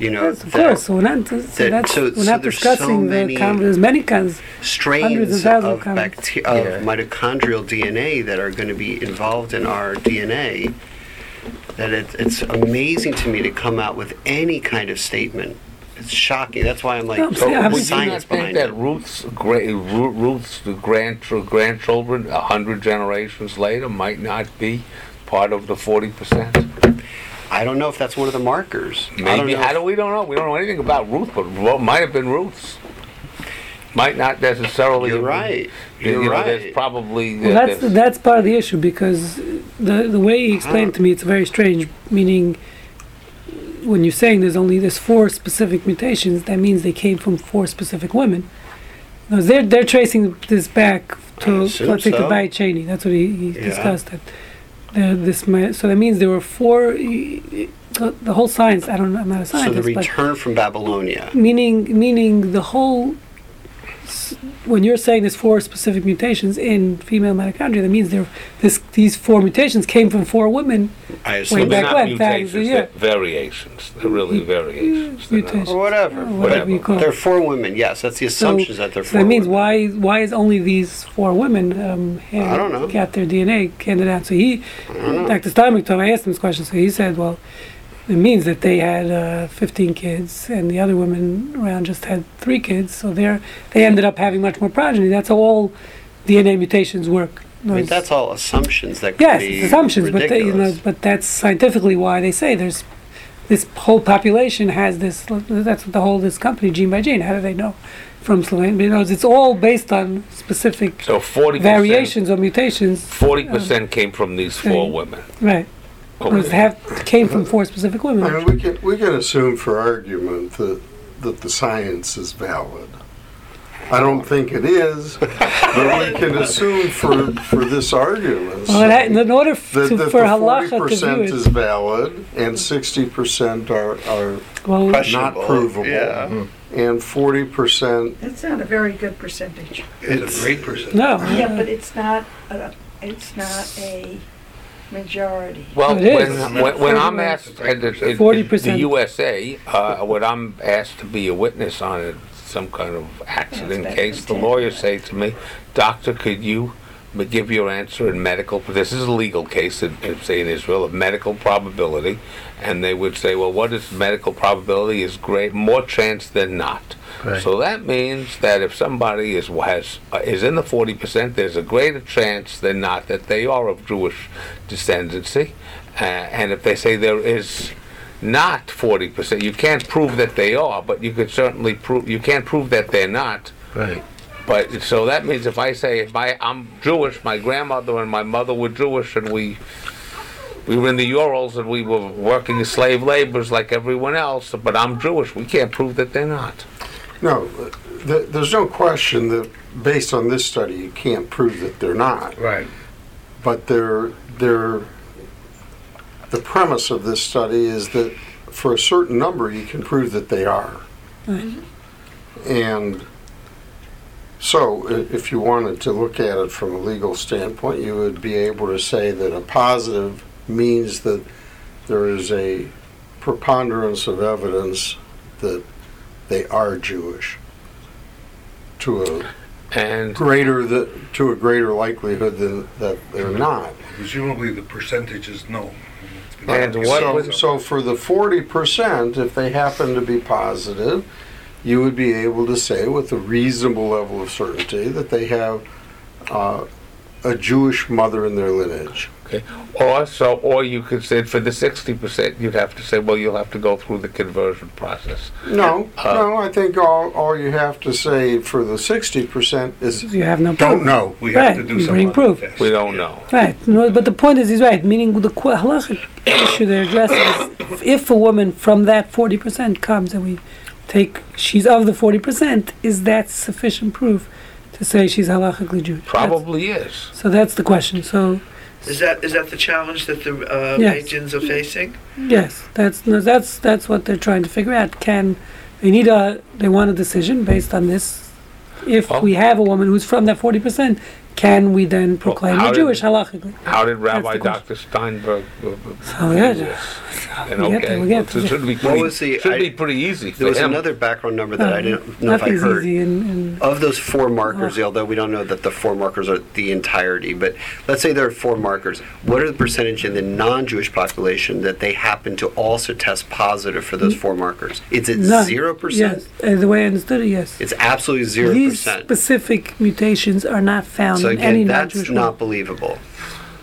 Speaker 3: You know,
Speaker 2: Yes, of
Speaker 3: that
Speaker 2: course. So we're not, so
Speaker 3: that-
Speaker 2: that's,
Speaker 3: so-
Speaker 2: we're
Speaker 3: so
Speaker 2: not
Speaker 3: there's so
Speaker 2: discussing
Speaker 3: many-
Speaker 2: the com- there's many kinds.
Speaker 3: strains
Speaker 2: of
Speaker 3: of,
Speaker 2: of comments.
Speaker 3: bacteria, of mitochondrial DNA that are going to be involved in our DNA. That it, it's amazing to me to come out with any kind of statement. It's shocking. That's why I'm like,
Speaker 2: No, I'm saying- I'm
Speaker 6: Would you
Speaker 3: science
Speaker 6: think
Speaker 3: behind
Speaker 6: that
Speaker 3: it.
Speaker 6: Ruth's gra- Ru- Ruth's grand grandchildren, a hundred generations later, might not be part of the forty percent?
Speaker 3: I don't know if that's one of the markers. I don't
Speaker 6: Maybe. How do we don't know? We don't know anything about Ruth, but what might have been Ruth's. Might not necessarily.
Speaker 3: You're
Speaker 6: have been-
Speaker 3: right.
Speaker 6: you
Speaker 3: You're
Speaker 6: know,
Speaker 3: right.
Speaker 6: There's probably.
Speaker 2: Well,
Speaker 6: there-
Speaker 2: that's
Speaker 6: there's-
Speaker 2: that's part of the issue because the the way he explained it to me, it's very strange. Meaning, when you're saying there's only there's four specific mutations, that means they came from four specific women. No, they're they're tracing this back to let's
Speaker 3: so.
Speaker 2: to Cheney. That's what he, he
Speaker 3: Yeah.
Speaker 2: discussed. That this so that means there were four. The, the whole science. I don't. I'm not a scientist.
Speaker 3: So the return from Babylonia.
Speaker 2: meaning meaning the whole when you're saying there's four specific mutations in female mitochondria, that means there this these four mutations came from four women.
Speaker 3: I
Speaker 2: Wait,
Speaker 3: assume
Speaker 6: They're
Speaker 2: back
Speaker 6: not
Speaker 2: when,
Speaker 6: mutations,
Speaker 2: yeah.
Speaker 6: they're variations. They're really variations. They're
Speaker 2: Mutations.
Speaker 3: or whatever.
Speaker 2: Or whatever you call
Speaker 3: They're four women. Yes, that's the
Speaker 2: So-
Speaker 3: assumption that they're
Speaker 2: So
Speaker 3: four.
Speaker 2: that means
Speaker 3: women.
Speaker 2: why why is only these four women um,
Speaker 3: I don't know.
Speaker 2: got their DNA handed out? So he, Dr. Steinberg told me, I asked him this question. So he said, well, it means that they had uh, 15 kids and the other women around just had three kids. So they're they ended up having much more progeny. That's how all DNA mutations work.
Speaker 3: I mean, that's all assumptions that could
Speaker 2: yes,
Speaker 3: be
Speaker 2: it's assumptions, but they, you know, but that's scientifically why they say there's this whole population has this. That's what the whole this company Gene by Gene. How do they know from Slovenia? You know, it's all based on specific
Speaker 6: So forty
Speaker 2: variations or mutations.
Speaker 6: Forty percent came from these four
Speaker 2: Okay.
Speaker 6: women.
Speaker 2: Right. Those
Speaker 6: Okay.
Speaker 2: have came from four specific women.
Speaker 4: I mean, we can, we can assume for argument that, that the science is valid. I don't think it is, but we can assume for, for this argument.
Speaker 2: Well, it ha- in order f-
Speaker 4: That, that
Speaker 2: for
Speaker 4: the
Speaker 2: halacha
Speaker 4: forty
Speaker 2: to view
Speaker 4: percent is valid and sixty percent are, are
Speaker 2: well,
Speaker 4: not provable.
Speaker 3: Yeah. Mm-hmm.
Speaker 4: And forty percent,
Speaker 9: That's not a very good percentage.
Speaker 5: It's a great percentage.
Speaker 2: no.
Speaker 9: Yeah, but it's not, a- it's not a majority.
Speaker 6: Well,
Speaker 2: It
Speaker 6: when,
Speaker 2: is.
Speaker 6: when, when I'm asked, and the, it-
Speaker 2: 40%.
Speaker 6: the USA, uh, when I'm asked to be a witness on it, some kind of accident
Speaker 9: better
Speaker 6: case, the
Speaker 9: than
Speaker 6: lawyers say to me, "Doctor, could you m- give your answer in medical? This is a legal case, in, in, say in Israel, of medical probability." And they would say, "Well, what is medical probability? Is great, more chance than not."
Speaker 7: Right.
Speaker 6: So that means that if somebody is has uh, is in the forty percent, there's a greater chance than not that they are of Jewish descendancy. Uh, and if they say there is not forty percent, you can't prove that they are, but you could certainly prove you can't prove that they're not.
Speaker 7: Right.
Speaker 6: But so that means if I say if my I'm Jewish, my grandmother and my mother were Jewish, and we we were in the Urals and we were working as slave laborers like everyone else, but I'm Jewish, we can't prove that they're not.
Speaker 4: no, th- there's no question that based on this study, you can't prove that they're not.
Speaker 5: Right.
Speaker 4: But they're, they're, the premise of this study is that for a certain number, you can prove that they are. And so, if you wanted to look at it from a legal standpoint, you would be able to say that a positive means that there is a preponderance of evidence that they are Jewish to a
Speaker 6: And
Speaker 4: greater, th- to a greater likelihood than that they're mm-hmm. not.
Speaker 5: Presumably the percentage is no.
Speaker 6: And what
Speaker 4: so, so for the forty percent, if they happen to be positive, you would be able to say with a reasonable level of certainty that they have uh, a Jewish mother in their lineage. Okay.
Speaker 6: Or so, or you could say for the sixty percent, you'd have to say, well, you'll have to go through the conversion process.
Speaker 4: No,
Speaker 6: Uh,
Speaker 4: no, I think all, all you have to say for the sixty percent is
Speaker 2: you have no proof.
Speaker 4: don't know.
Speaker 5: We have to do
Speaker 2: you
Speaker 5: some
Speaker 2: bring
Speaker 5: other
Speaker 2: proof.
Speaker 5: test.
Speaker 6: We don't know.
Speaker 2: Right, no, but the point is, he's right. Meaning the halachic issue they're addressing is if a woman from that forty percent comes and we take she's of the forty percent, is that sufficient proof to say she's halachically Jewish? That's-
Speaker 6: Probably is.
Speaker 2: So that's the question. So
Speaker 8: Is that is that the challenge that the uh,
Speaker 2: Yes.
Speaker 8: Magians are facing?
Speaker 2: yes, that's no, that's that's what they're trying to figure out. Can they need a they want a decision based on this? If
Speaker 6: Oh.
Speaker 2: we have a woman who's from that forty percent, can we then proclaim
Speaker 6: how
Speaker 2: her
Speaker 6: did-
Speaker 2: Jewish halachically?
Speaker 6: How did Rabbi. Dr. Steinberg? uh, uh,
Speaker 2: Oh, yeah.
Speaker 6: do this? And
Speaker 2: We'll
Speaker 6: okay,
Speaker 2: there, we'll get
Speaker 6: so it
Speaker 2: there.
Speaker 6: should be pretty,
Speaker 3: was the-
Speaker 6: should
Speaker 3: I-
Speaker 6: be pretty easy
Speaker 3: There was
Speaker 6: him.
Speaker 3: another background number that I didn't know if I
Speaker 2: Nothing's
Speaker 3: heard.
Speaker 2: easy in, in
Speaker 3: Of those four markers, although we don't know that the four markers are the entirety, but let's say there are four markers. What are the percentage in the non-Jewish population that they happen to also test positive for those four markers? Is it zero percent?
Speaker 2: Yes, uh, the way I understood it, yes.
Speaker 3: It's absolutely zero percent.
Speaker 2: These
Speaker 3: percent.
Speaker 2: specific mutations are not found
Speaker 3: So again, that's not believable.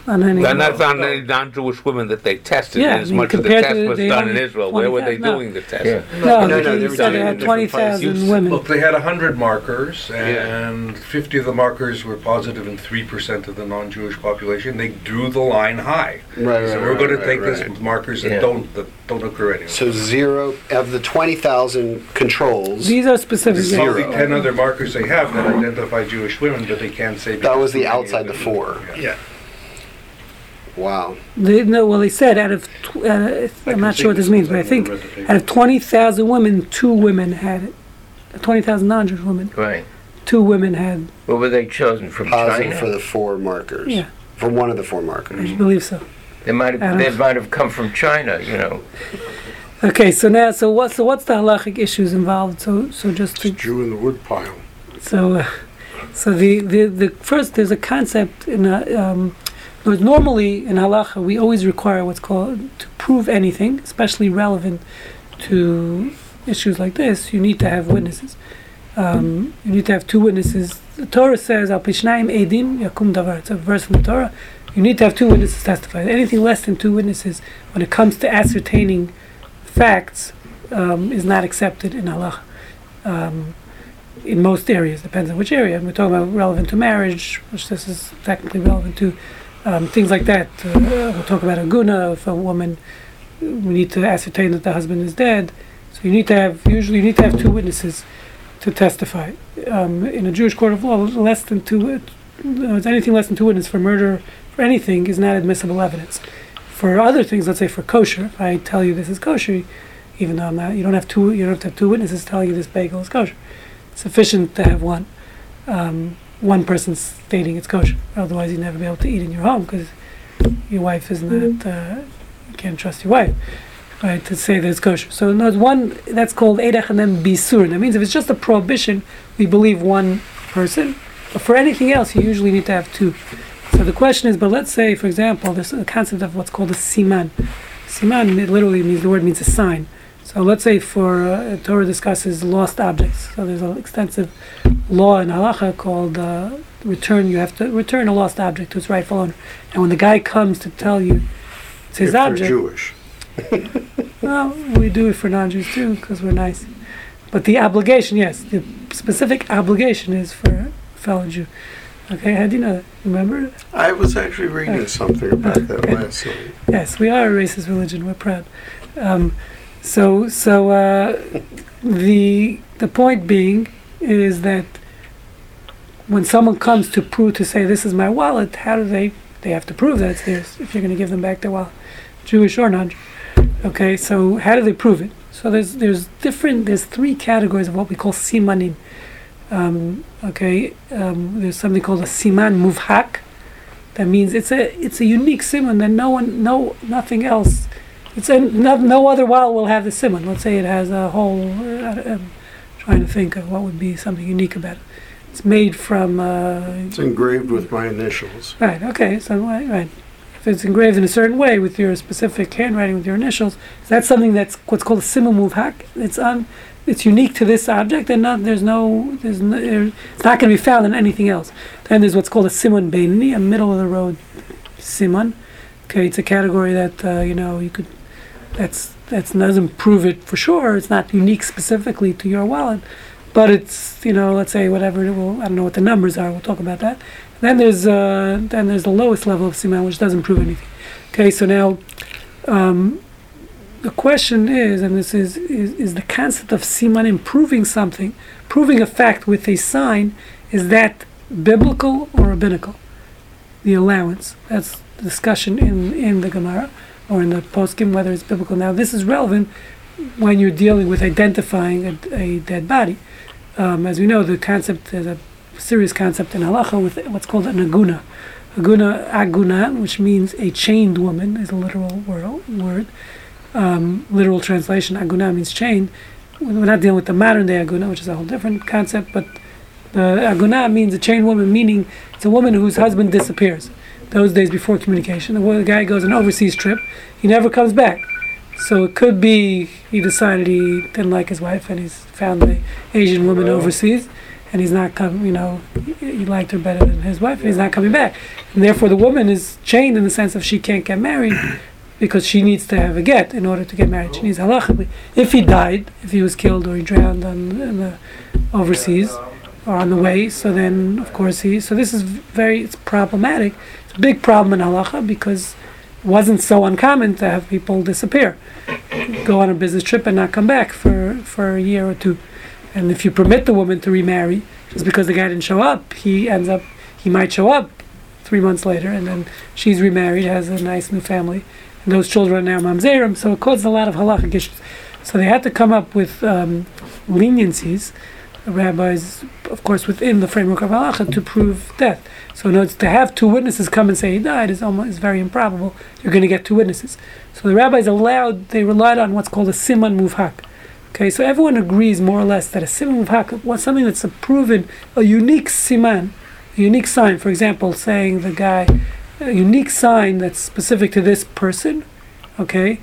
Speaker 2: On any
Speaker 6: They're not found any non-Jewish women that they tested
Speaker 2: Yeah,
Speaker 6: as
Speaker 2: I mean,
Speaker 6: much as the
Speaker 2: compared
Speaker 6: test
Speaker 2: to
Speaker 6: was
Speaker 2: the
Speaker 6: done in
Speaker 2: only
Speaker 6: Israel. Where were they
Speaker 2: 20,000, no.
Speaker 6: doing the testing?
Speaker 2: No,
Speaker 3: No,
Speaker 2: no,
Speaker 3: no, they
Speaker 2: you
Speaker 3: were
Speaker 2: said
Speaker 3: doing
Speaker 2: they
Speaker 3: it in
Speaker 2: had
Speaker 3: different places.
Speaker 2: 20,000 women.
Speaker 5: Look, they had 100 markers, and 50 of the markers were positive in 3% of the non-Jewish population. They drew the line high.
Speaker 4: Right,
Speaker 5: So
Speaker 4: right,
Speaker 5: we're going to take
Speaker 4: right,
Speaker 5: this
Speaker 4: right.
Speaker 5: markers that
Speaker 7: Yeah.
Speaker 5: don't that don't occur anywhere.
Speaker 3: So zero of the twenty thousand controls.
Speaker 2: These are specific.
Speaker 5: There's
Speaker 3: Zero.
Speaker 5: probably 10 other markers they have that identify Jewish women, but they can't say.
Speaker 3: That was the
Speaker 5: because
Speaker 3: outside the
Speaker 5: them-
Speaker 3: four.
Speaker 5: Yeah.
Speaker 8: Yeah.
Speaker 3: Wow.
Speaker 2: They, no, well, they said out of, tw- uh, if-
Speaker 5: I
Speaker 2: I'm not sure what this
Speaker 5: this
Speaker 2: means, but I think
Speaker 5: I never read the paper.
Speaker 2: out of 20,000 women, two women had it. 20,000 non-Jewish women,
Speaker 7: Right.
Speaker 2: two women had.
Speaker 7: What were they chosen from
Speaker 3: Positive
Speaker 7: China?
Speaker 3: for the four markers.
Speaker 2: Yeah,
Speaker 3: From one of the four markers.
Speaker 2: I believe so.
Speaker 7: They might have. They might have come from China. You know.
Speaker 2: Okay, so now, so what? So what's the halachic issues involved? So, so just to
Speaker 4: Jew in the woodpile.
Speaker 2: So, uh, so the, the, the first there's a concept in a, um, there's normally in halacha we always require what's called to prove anything, especially relevant to issues like this. You need to have witnesses. Um, you need to have two witnesses. The Torah says, "Al pishnaim edim yakum davar." It's a verse from the Torah. You need to have two witnesses testify. Anything less than two witnesses, when it comes to ascertaining facts, um, is not accepted in halacha. Um, in most areas, depends on which area. We're talking about relevant to marriage, which this is technically relevant to. Um, things like that. Uh, we'll talk about aguna. If a woman, we need to ascertain that the husband is dead. So you need to have, usually you need to have two witnesses to testify. Um, in a Jewish court of law, less than two, uh, it's anything less than two witnesses for murder, for anything, is not admissible evidence. For other things, let's say for kosher, if I tell you this is kosher, even though I'm not, you don't have two, you don't have to have two witnesses telling you this bagel is kosher It's sufficient to have one um, one person stating it's kosher. Otherwise, you'd never be able to eat in your home because your wife is not. Uh, you can't trust your wife, right? To say that it's kosher. So there's one that's called edach and then bisur. That means if it's just a prohibition, we believe one person. But for anything else, you usually need to have two. So the question is, but let's say, for example, there's a concept of what's called a siman. Siman it literally means the word means a sign. So let's say for uh, Torah discusses lost objects. So there's an extensive law in halacha called uh, return. You have to return a lost object to its rightful owner. And when the guy comes to tell you it's his
Speaker 4: if
Speaker 2: object,
Speaker 4: Jewish.
Speaker 2: well, we do it for non-Jews too because we're nice. But the obligation, yes, the specific obligation is for a fellow Jew. Okay, how do you know that? Remember?
Speaker 4: I was actually reading something about that
Speaker 2: Okay.
Speaker 4: last night.
Speaker 2: Yes, we are a racist religion. We're proud. Um, so, so uh, the the point being is that when someone comes to prove to say this is my wallet, how do they? They have to prove that it's theirs. If you're going to give them back their wallet, Jewish or non. Okay, so how do they prove it? So there's there's different there's three categories of what we call simanim. Um, okay, um, there's something called a siman muvhak. That means it's a it's a unique siman that no one no nothing else. It's a, no, no other wallet will have the siman. Let's say it has a whole. Uh, I'm trying to think of what would be something unique about it. It's made from. Uh,
Speaker 4: It's engraved with my initials.
Speaker 2: Right. Okay. So right. If it's engraved in a certain way with your specific handwriting with your initials, that's something that's what's called a siman muvhak. It's on. It's unique to this object, and not there's no there's no, it's not going to be found in anything else. Then there's what's called a siman beinani, a middle of the road siman. Okay, it's a category that uh, you know you could. That's that's doesn't prove it for sure. It's not unique specifically to your wallet, but it's you know let's say whatever. it will I don't know what the numbers are. We'll talk about that. Then there's uh, then there's the lowest level of siman, which doesn't prove anything. Okay, so now um, the question is, and this is, is is the concept of siman improving something, proving a fact with a sign, is that biblical or rabbinical? The allowance. That's the discussion in in the Gemara or in the poskim whether it's biblical. Now this is relevant when you're dealing with identifying a, a dead body. Um, as we know, the concept is a serious concept in halacha with what's called an aguna. Aguna, aguna, which means a chained woman, is a literal word. Um, literal translation, aguna means chained. We're not dealing with the modern day aguna, which is a whole different concept, but the aguna means a chained woman, meaning it's a woman whose husband disappears. Those days before communication, the, the guy goes on an overseas trip, he never comes back. So it could be he decided he didn't like his wife and he's found the Asian woman overseas and he's not coming, you know, he liked her better than his wife and he's not coming back. And therefore the woman is chained in the sense of she can't get married because she needs to have a get in order to get married. She needs halachically. If he died, if he was killed or he drowned on, in the overseas um, or on the way, so then of course he, so this is very, it's problematic. It's a big problem in halacha because it wasn't so uncommon to have people disappear go on a business trip and not come back for, for a year or two. And if you permit the woman to remarry, just because the guy didn't show up, he ends up, he might show up three months later, and then she's remarried, has a nice new family, and those children are now mamzerim, so it caused a lot of halachic issues. So they had to come up with um, leniencies rabbis, of course, within the framework of halacha, to prove death. So in order to have two witnesses come and say he died is almost is very improbable. You're going to get two witnesses. So the rabbis allowed, they relied on what's called a siman muvhak. Okay, so everyone agrees more or less that a siman muvhak was something that's a proven, a unique siman, a unique sign. For example, saying the guy, a unique sign that's specific to this person, okay,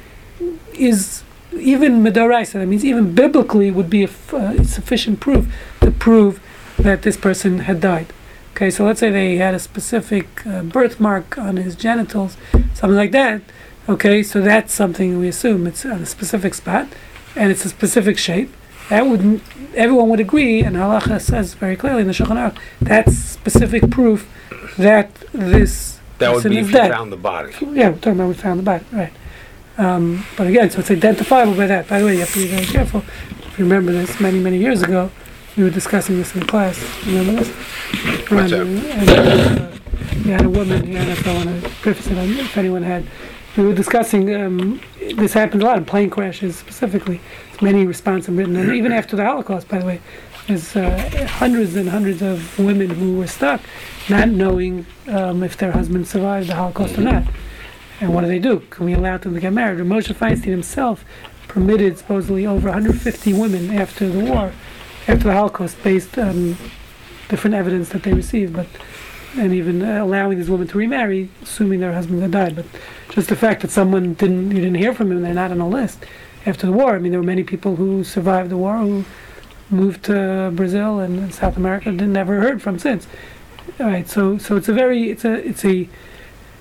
Speaker 2: is even midoraisa. That means even biblically would be a f- uh, sufficient proof to prove that this person had died. Okay, so let's say they had a specific uh, birthmark on his genitals, something like that. Okay, so that's something we assume it's on a specific spot, and it's a specific shape. That would everyone would agree, and halacha says very clearly in the Shulchan Aruch that's specific proof that this
Speaker 6: That would be if you
Speaker 2: dead.
Speaker 6: found the body.
Speaker 2: Yeah, we're talking about we found the body, right? Um, but again, so it's identifiable by that. By the way, you have to be very careful. If you remember this, many many years ago, we were discussing this in class. Remember this?
Speaker 6: What's that?
Speaker 2: And, and, uh, we had a woman here, and I don't want to preface it. If anyone had, we were discussing. Um, this happened a lot in plane crashes specifically. Many responses written, and even after the Holocaust, by the way, there's uh, hundreds and hundreds of women who were stuck, not knowing um, if their husband survived the Holocaust or not. And what do they do? Can we allow them to get married? Moshe Feinstein himself permitted supposedly over 150 women after the war, after the Holocaust, based on different evidence that they received, but and even uh, allowing these women to remarry, assuming their husbands had died. But just the fact that someone didn't, you didn't hear from him, they're not on the list after the war. I mean, there were many people who survived the war who moved to Brazil and South America and never heard from since. All right, so so it's a very it's a it's a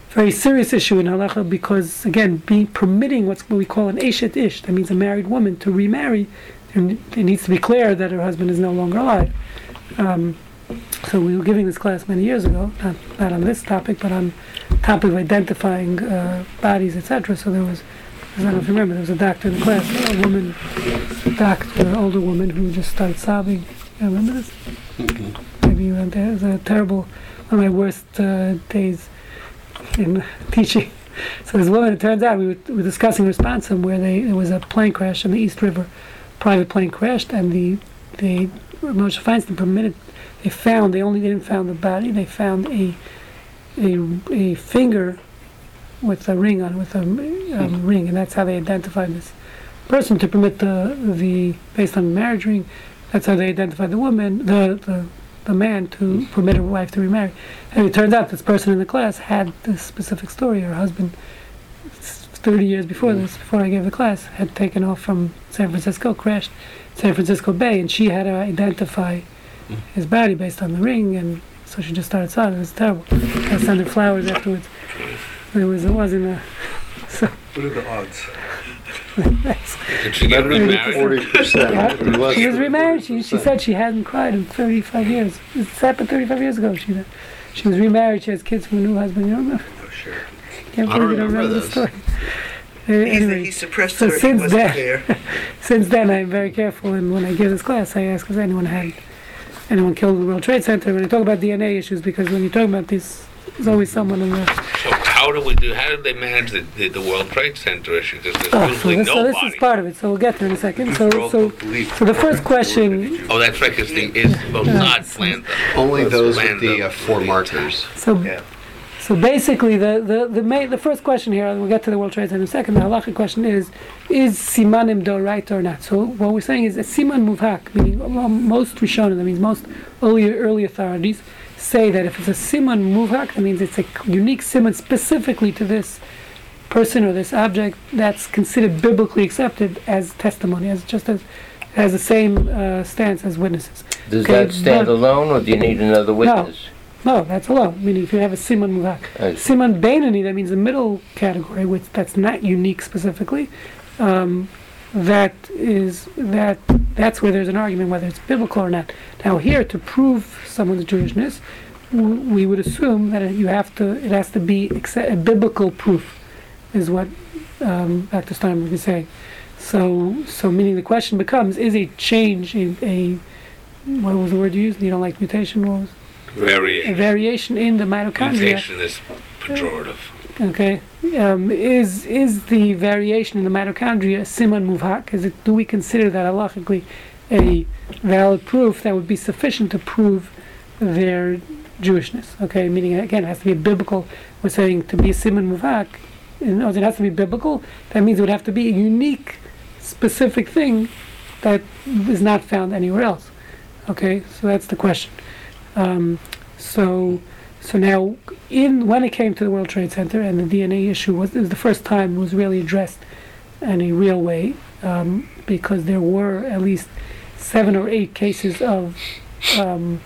Speaker 2: very serious issue in halacha because again, being permitting what's what we call an eshet ish, that means a married woman to remarry, there, it needs to be clear that her husband is no longer alive. Um, so we were giving this class many years ago, not, not on this topic, but on topic of identifying uh, bodies, etc. So there was, I don't know if you remember, there was a doctor in the class, a woman, doctor, an older woman who just started sobbing. You remember this? Maybe you went there. It was a terrible, one of my worst uh, days in teaching. So this woman, it turns out, we were, we were discussing Wisconsin where they, there was a plane crash in the East River, private plane crashed, and the, the Moshe Feinstein permitted, they found, they only didn't found the body, they found a, a, a finger with a ring on with a um, ring, and that's how they identified this person to permit the, the, based on marriage ring, that's how they identified the woman, the, the, the man to permit her wife to remarry. And it turns out this person in the class had this specific story. Her husband, 30 years before this, before I gave the class, had taken off from San Francisco, crashed San Francisco Bay, and she had to identify his body based on the ring, and so she just started sobbing. It was terrible. I sent her flowers afterwards. It was, it wasn't a, so,
Speaker 5: What are the odds?
Speaker 6: Did she get remarried?
Speaker 4: Forty percent.
Speaker 2: She was remarried. She, she said she hadn't cried in 35 years. This happened 35 years ago. She she was remarried. She has kids from a new husband. You don't remember?
Speaker 5: Oh, sure.
Speaker 2: Can't
Speaker 3: I
Speaker 2: believe you
Speaker 3: don't
Speaker 2: don't remember
Speaker 3: remember
Speaker 2: the story. Uh, anyway,
Speaker 8: he suppressed
Speaker 2: so
Speaker 8: it or he
Speaker 2: since
Speaker 8: wasn't
Speaker 2: then- since then I'm very careful, and when I give this class, I ask if anyone had anyone killed in the World Trade Center. When I talk about DNA issues, because when you talk about this, there's always someone in the
Speaker 6: So how do we do? How did they manage the, the, the World Trade Center issue? Because there's
Speaker 2: Oh, so
Speaker 6: usually
Speaker 2: this, so this is part of it. So we'll get there in a second. So,
Speaker 5: Broke
Speaker 2: so,
Speaker 5: the
Speaker 2: so the first question.
Speaker 6: Oh, that's right. Because the is Mossad planned.
Speaker 3: Only those with the uh, four markers.
Speaker 2: So,
Speaker 5: Yeah.
Speaker 2: so basically, the the the, main, the first question here, and we'll get to the World Trade Center in a second. The halachic question is: Is simanim doraita or not? So what we're saying is a siman muvhak, meaning well, most rishonim, that means most early early authorities say that if it's a siman muvhak, that means it's a unique siman specifically to this person or this object that's considered biblically accepted as testimony, as just as has the same uh, stance as witnesses.
Speaker 7: Does
Speaker 2: Okay,
Speaker 7: that stand alone, or do you need another witness?
Speaker 2: No, no, that's alone. Meaning, if you have a siman
Speaker 7: see.
Speaker 2: Siman Beinani, that means the middle category, which that's not unique specifically. Um, that is that that's where there's an argument whether it's biblical or not. Now here, to prove someone's Jewishness, w- we would assume that you have to it has to be a biblical proof, is what um, Dr. Steinberg is saying. So so meaning the question becomes: Is a change a, a what was the word you used? You don't like mutation? What was a
Speaker 6: Variation.
Speaker 2: variation in the mitochondria?
Speaker 6: Mutation is pejorative.
Speaker 2: Okay. Um, is is the variation in the mitochondria siman muvhak? Is it? Do we consider that halachically a valid proof that would be sufficient to prove their Jewishness. Okay, meaning again, it has to be biblical. We're saying to be a siman muvhak, in it has to be biblical. That means it would have to be a unique, specific thing that is not found anywhere else. Okay, so that's the question. Um, so, so now, in when it came to the World Trade Center and the DNA issue was, was the first time it was really addressed in a real way, um, because there were at least seven or eight cases of um,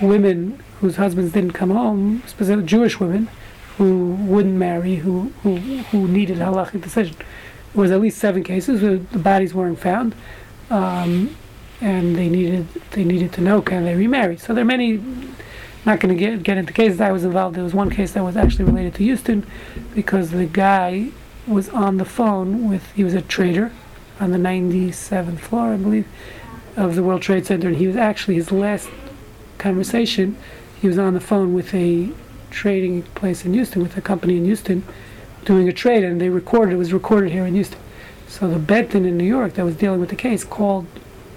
Speaker 2: women whose husbands didn't come home, specifically Jewish women, who wouldn't marry, who who, who needed halachic decision. There was at least seven cases where the bodies weren't found, um, and they needed they needed to know can they remarry. So there are many. Not going to get get into cases I was involved. There was one case that was actually related to Houston, because the guy was on the phone with he was a trader on the 97th floor, I believe, of the World Trade Center, and he was actually his last conversation. He was on the phone with a trading place in Houston, with a company in Houston, doing a trade, and they recorded. It was recorded here in Houston. So the Beis Din in New York that was dealing with the case called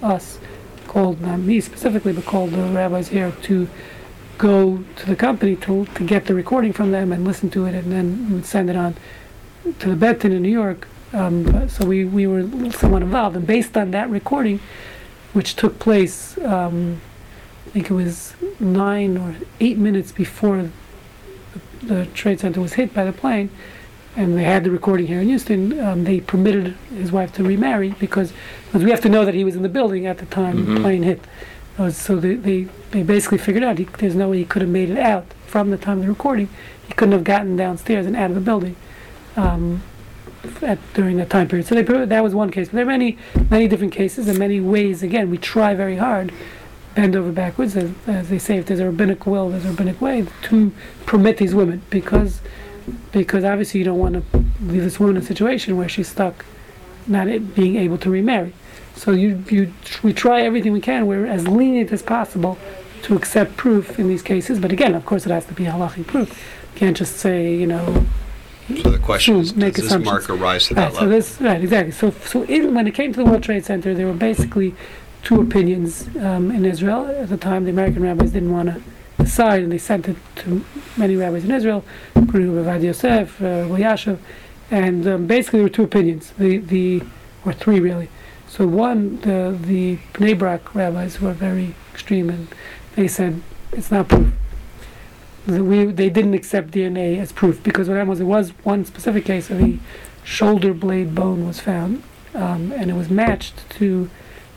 Speaker 2: us, called not me specifically, but called the rabbis here to go to the company to, to get the recording from them and listen to it, and then we would send it on to the Beis Din in New York. Um, so we, we were somewhat involved, and based on that recording, which took place, um, I think it was nine or eight minutes before the, the trade center was hit by the plane, and they had the recording here in Houston. Um, they permitted his wife to remarry because, because we have to know that he was in the building at the time the plane hit. Uh, so they, they, they basically figured out he, there's no way he could have made it out from the time of the recording. He couldn't have gotten downstairs and out of the building um, at, during that time period. So they, that was one case. But there are many, many different cases and many ways. Again, we try very hard, bend over backwards, as, as they say. If there's a rabbinic will, there's a rabbinic way to permit these women because because obviously you don't want to leave this woman in a situation where she's stuck, not being able to remarry. So you you we try everything we can. We're as lenient as possible to accept proof in these cases. But again, of course, it has to be halachic proof. You can't just say you know
Speaker 10: So the question is,
Speaker 2: make
Speaker 10: does this marker rise to
Speaker 2: Right,
Speaker 10: that
Speaker 2: so
Speaker 10: level?
Speaker 2: this, right, exactly. So, so in, when it came to the World Trade Center, there were basically two opinions um, in Israel at the time. The American rabbis didn't want to decide, and they sent it to many rabbis in Israel, including Rabbi Yosef, uh, Elyashiv, and um, basically there were two opinions. The the or three really. So one, the the Bnei Brak rabbis were very extreme, and they said it's not proof. We, they didn't accept DNA as proof because what happened was there was one specific case of the shoulder blade bone was found, um, and it was matched to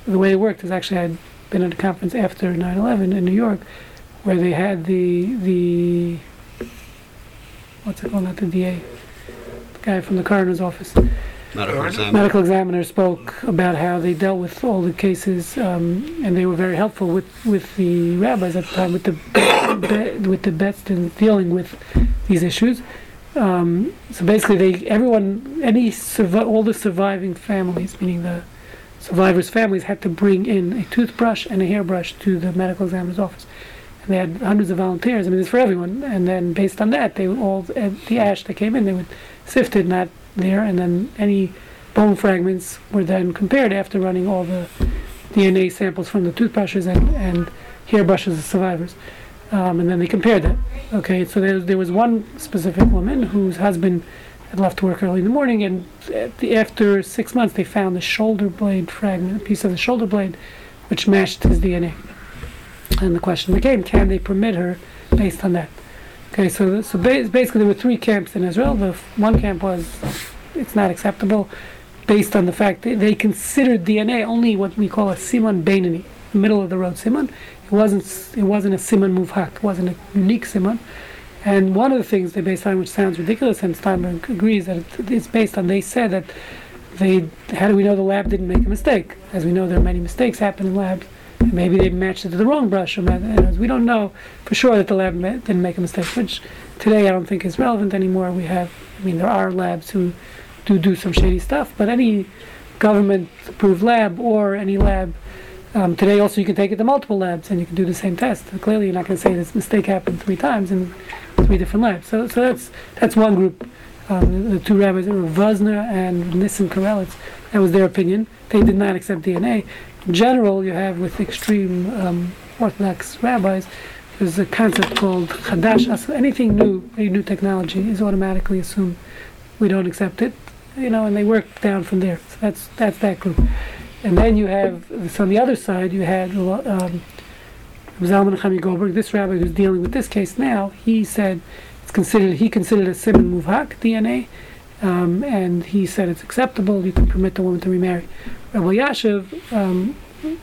Speaker 2: the way it worked. Is actually I'd been at a conference after 9/11 in New York, where they had the the what's it called? Not the DA, the guy from the coroner's office
Speaker 10: Medical examiner?
Speaker 2: medical examiner spoke about how they dealt with all the cases, um, and they were very helpful with, with the rabbis at the time, with the be, with the best in dealing with these issues. Um, so basically, they everyone, any survi- all the surviving families, meaning the survivors' families, had to bring in a toothbrush and a hairbrush to the medical examiner's office. And they had hundreds of volunteers. I mean, it's for everyone. And then based on that, they all the ash that came in, they would sift it, not there, and then any bone fragments were then compared after running all the DNA samples from the toothbrushes and, and hairbrushes of survivors. Um, and then they compared that. Okay, so there, there was one specific woman whose husband had left work early in the morning, and the, after six months, they found the shoulder blade fragment, a piece of the shoulder blade, which matched his DNA. And the question became, can they permit her based on that? Okay, so so ba- basically there were three camps in Israel. The f- one camp was it's not acceptable, based on the fact that they considered DNA only what we call a siman beinani, middle of the road siman. It wasn't it wasn't a siman muvhak. It wasn't a unique siman. And one of the things they based on, which sounds ridiculous, and Steinberg agrees that it- it's based on. They said that they how do we know the lab didn't make a mistake? As we know, there are many mistakes happen in labs. Maybe they matched it to the wrong brush, or we don't know for sure that the lab ma- didn't make a mistake. Which today I don't think is relevant anymore. We have, I mean, there are labs who do do some shady stuff, but any government-approved lab or any lab um, today also you can take it to multiple labs and you can do the same test. Clearly, you're not going to say this mistake happened three times in three different labs. So, so that's that's one group um, the, two rabbis Wosner and Nissim Karelitz. That was their opinion. They did not accept DNA. In general, you have with extreme um, Orthodox rabbis, there's a concept called Chadash. As- Anything new, any new technology is automatically assumed. We don't accept it, you know, and they work down from there. So that's that's that group. And then you have, so on the other side, you had um, Zalman Nechemia Goldberg, this rabbi who's dealing with this case now, he said it's considered, he considered a Siman Muvhak DNA, um, and he said it's acceptable, you can permit the woman to remarry. Rabbi Elyashiv um,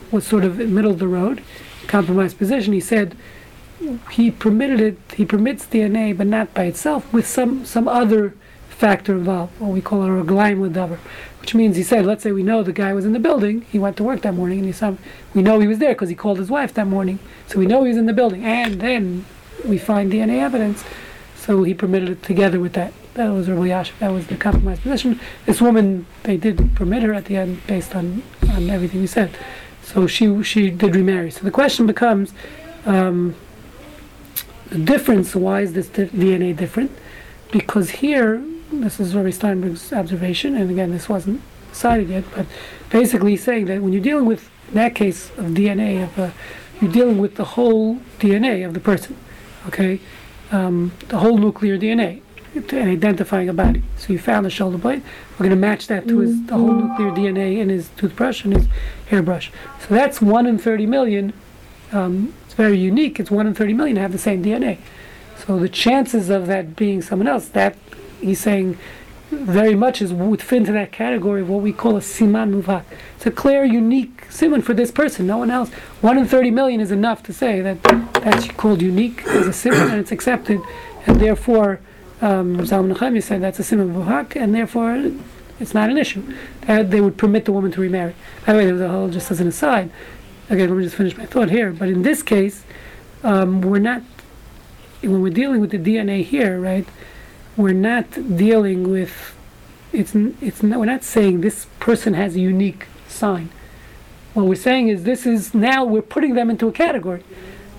Speaker 2: was sort of in the middle of the road, compromised position. He said he permitted it, he permits DNA, but not by itself, with some, some other factor involved, what we call it a raglayim ledavar, which means he said, let's say we know the guy was in the building, he went to work that morning, and he saw, we know he was there because he called his wife that morning, so we know he was in the building, and then we find DNA evidence, so he permitted it together with that. That was Rabbi that was the compromised position. This woman, they did permit her at the end based on, on everything we said. So she she did remarry. So the question becomes, um, the difference, why is this DNA different? Because here, this is Rabbi Steinberg's observation, and again, this wasn't decided yet, but basically saying that when you're dealing with, that case of DNA, of uh, you're dealing with the whole DNA of the person, okay? Um, the whole nuclear DNA, and identifying a body. So you found the shoulder blade, we're going to match that to his, the whole nuclear DNA in his toothbrush and his hairbrush. So that's 1 in 30 million. Um, it's very unique. It's 1 in 30 million have the same DNA. So the chances of that being someone else, that he's saying very much is would fit into that category of what we call a siman muvhak. It's a clear, unique siman for this person, no one else. One in 30 million is enough to say that that's called unique as a siman and it's accepted, and therefore, um, Zalman said that's a siman muvhak, and therefore it's not an issue. That they would permit the woman to remarry. By the way, there was a whole, just as an aside, again, let me just finish my thought here, but in this case, um, we're not when we're dealing with the DNA here, right, we're not dealing with it's it's not, we're not saying this person has a unique sign. What we're saying is this is now we're putting them into a category.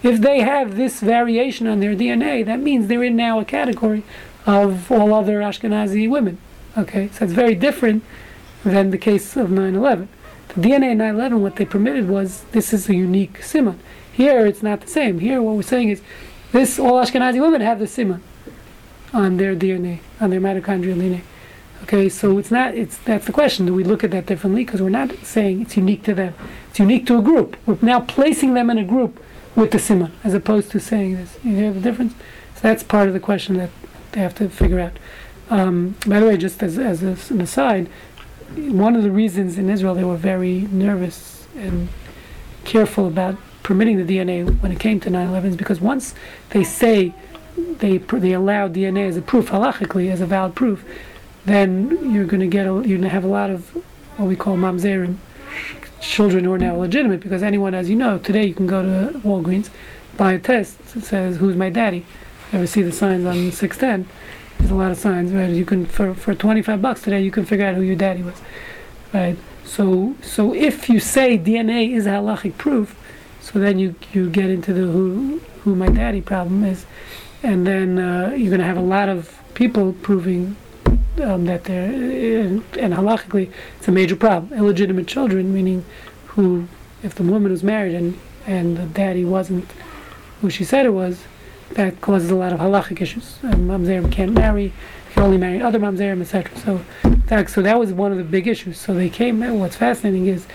Speaker 2: If they have this variation on their DNA, that means they're in now a category of all other Ashkenazi women. Okay, so it's very different than the case of 9/11. The DNA in 9/11, what they permitted was this is a unique siman. Here, it's not the same. Here, what we're saying is this all Ashkenazi women have the siman on their DNA, on their mitochondrial DNA. Okay, so it's not. It's that's the question. Do we look at that differently? Because we're not saying it's unique to them. It's unique to a group. We're now placing them in a group with the siman, as opposed to saying this. You hear the difference? So that's part of the question that they have to figure out. Um, by the way, just as as an aside, one of the reasons in Israel they were very nervous and careful about permitting the DNA when it came to 9/11 is because once they say they they allow DNA as a proof halachically as a valid proof, then you're going to get a, you're going to have a lot of what we call mamzerim, children who are now legitimate because anyone, as you know, today you can go to Walgreens, buy a test that says who's my daddy. Ever see the signs on 610? There's a lot of signs, right? You can for for 25 bucks today you can figure out who your daddy was, right? So so if you say DNA is halachic proof, so then you you get into the who who my daddy problem is, and then uh, you're going to have a lot of people proving um, that they're and, and halachically it's a major problem. Illegitimate children, meaning who, if the woman was married and and the daddy wasn't who she said it was, that causes a lot of halachic issues. Um, mamzerim can't marry; can only marry other mamzerim, etc. So that so that was one of the big issues. So they came. What's fascinating is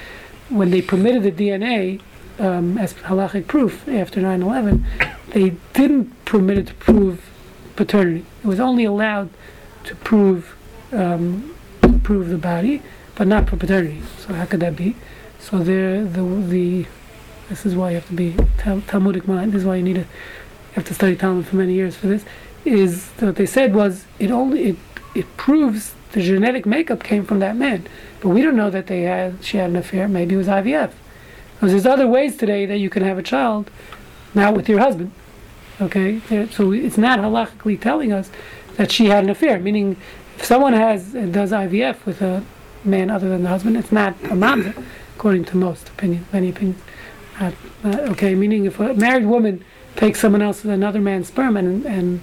Speaker 2: when they permitted the DNA um, as halachic proof after 9/11, they didn't permit it to prove paternity. It was only allowed to prove um, prove the body, but not for paternity. So how could that be? So there, the the this is why you have to be Tal- Talmudic mind. This is why you need to you have to study Talmud for many years for this. Is what they said was it only it it proves the genetic makeup came from that man, but we don't know that they had she had an affair. Maybe it was IVF. Because there's other ways today that you can have a child, not with your husband. Okay, so it's not halachically telling us that she had an affair. Meaning, if someone has does IVF with a man other than the husband, it's not a mamzer, according to most opinions, many opinions. Okay, meaning if a married woman takes someone else another man's sperm and and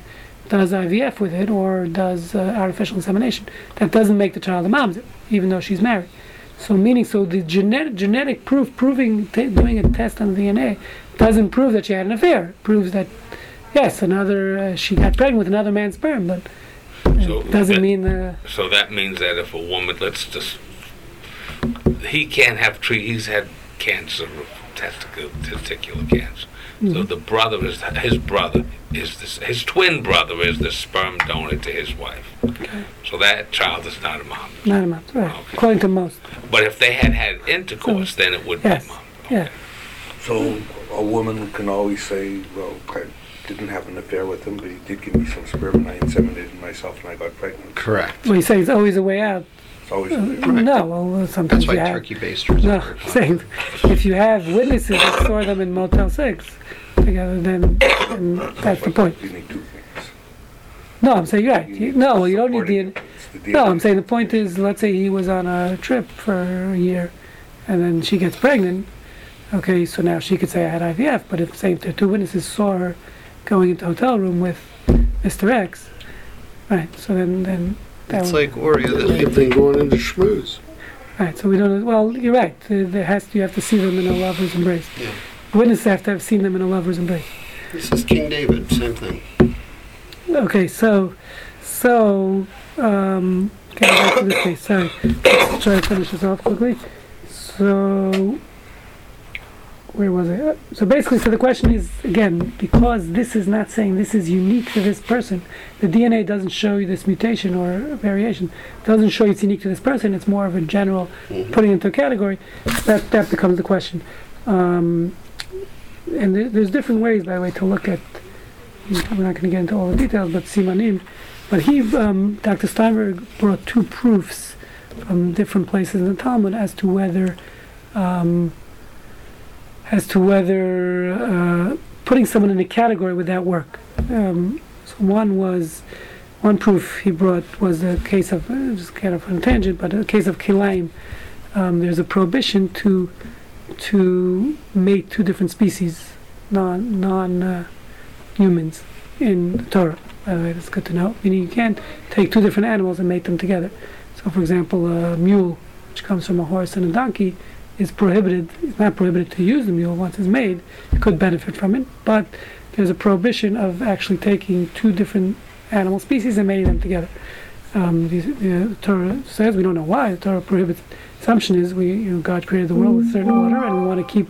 Speaker 2: does IVF with it or does uh, artificial insemination. That doesn't make the child a mamzer, even though she's married. So meaning, so the genetic genetic proof proving t- doing a test on DNA doesn't prove that she had an affair. It proves that yes, another uh, she got pregnant with another man's sperm, but it
Speaker 6: So
Speaker 2: doesn't
Speaker 6: that-
Speaker 2: mean uh,
Speaker 6: So that means that if a woman, let's just, he can't have tre he's had cancer, testicle, testicular cancer. So
Speaker 2: Mm-hmm.
Speaker 6: the brother is, his brother is this, his twin brother is the sperm donor to his wife. Okay. So that child is not a mom.
Speaker 2: not a mamzer, right?
Speaker 6: Okay.
Speaker 2: According to most,
Speaker 6: But if they had had intercourse, then it would be a
Speaker 2: yes,
Speaker 6: mom.
Speaker 2: yeah.
Speaker 5: So a woman can always say, well, I didn't have an affair with him, but he did give me some sperm and I inseminated myself and I got pregnant.
Speaker 3: Correct.
Speaker 2: Well, you say it's always a way out.
Speaker 5: It's always,
Speaker 2: No, well, sometimes
Speaker 3: That's why
Speaker 2: you have.
Speaker 3: turkey basters
Speaker 2: No,
Speaker 3: are
Speaker 2: saying if you have witnesses that saw them in Motel 6 together, then, then that's the point.
Speaker 5: you need two things.
Speaker 2: No, I'm saying, you're right.
Speaker 5: You
Speaker 2: You,
Speaker 5: need
Speaker 2: no, you don't need the.
Speaker 5: The
Speaker 2: No, I'm saying the point is, let's say he was on a trip for a year, and then she gets pregnant. Okay, so now she could say I had IVF, but if say the two witnesses saw her going into the hotel room with Mr. X, right? So then, then that
Speaker 3: It's
Speaker 2: would,
Speaker 3: like Oreo. The,
Speaker 4: Same thing going into schmooze.
Speaker 2: right. So we don't. Well, you're right. There there has to, you have to see them in a lover's embrace.
Speaker 3: Yeah.
Speaker 2: Witnesses have to have seen them in a lover's embrace.
Speaker 3: this is King David. Same thing.
Speaker 2: Okay, so, so, um, getting back to this case, sorry. Let's try to finish this off quickly. So, where was I? Uh, So basically, so the question is, again, because this is not saying this is unique to this person, the DNA doesn't show you this mutation or variation, doesn't show you it's unique to this person, it's more of a general putting into a category, that, that becomes the question. Um, and there, there's different ways, by the way, to look at we're not going to get into all the details, but Simanim. But he, um, Dr. Steinberg, brought two proofs from different places in the Talmud as to whether, um, as to whether uh, putting someone in a category would that work. Um, so one was, one proof he brought was a case of, uh, just kind of a tangent, but a case of Kilaim. Um, there's a prohibition to to mate two different species, non non. Uh, humans in the Torah. By the way, that's good to know. Meaning you can't take two different animals and mate them together. So, for example, a mule, which comes from a horse and a donkey, is prohibited. It's not prohibited to use the mule once it's made. You could benefit from it, but there's a prohibition of actually taking two different animal species and mating them together. Um, the, the Torah says we don't know why. The Torah prohibits. Assumption is we, you know, God created the world with certain order, and we want to keep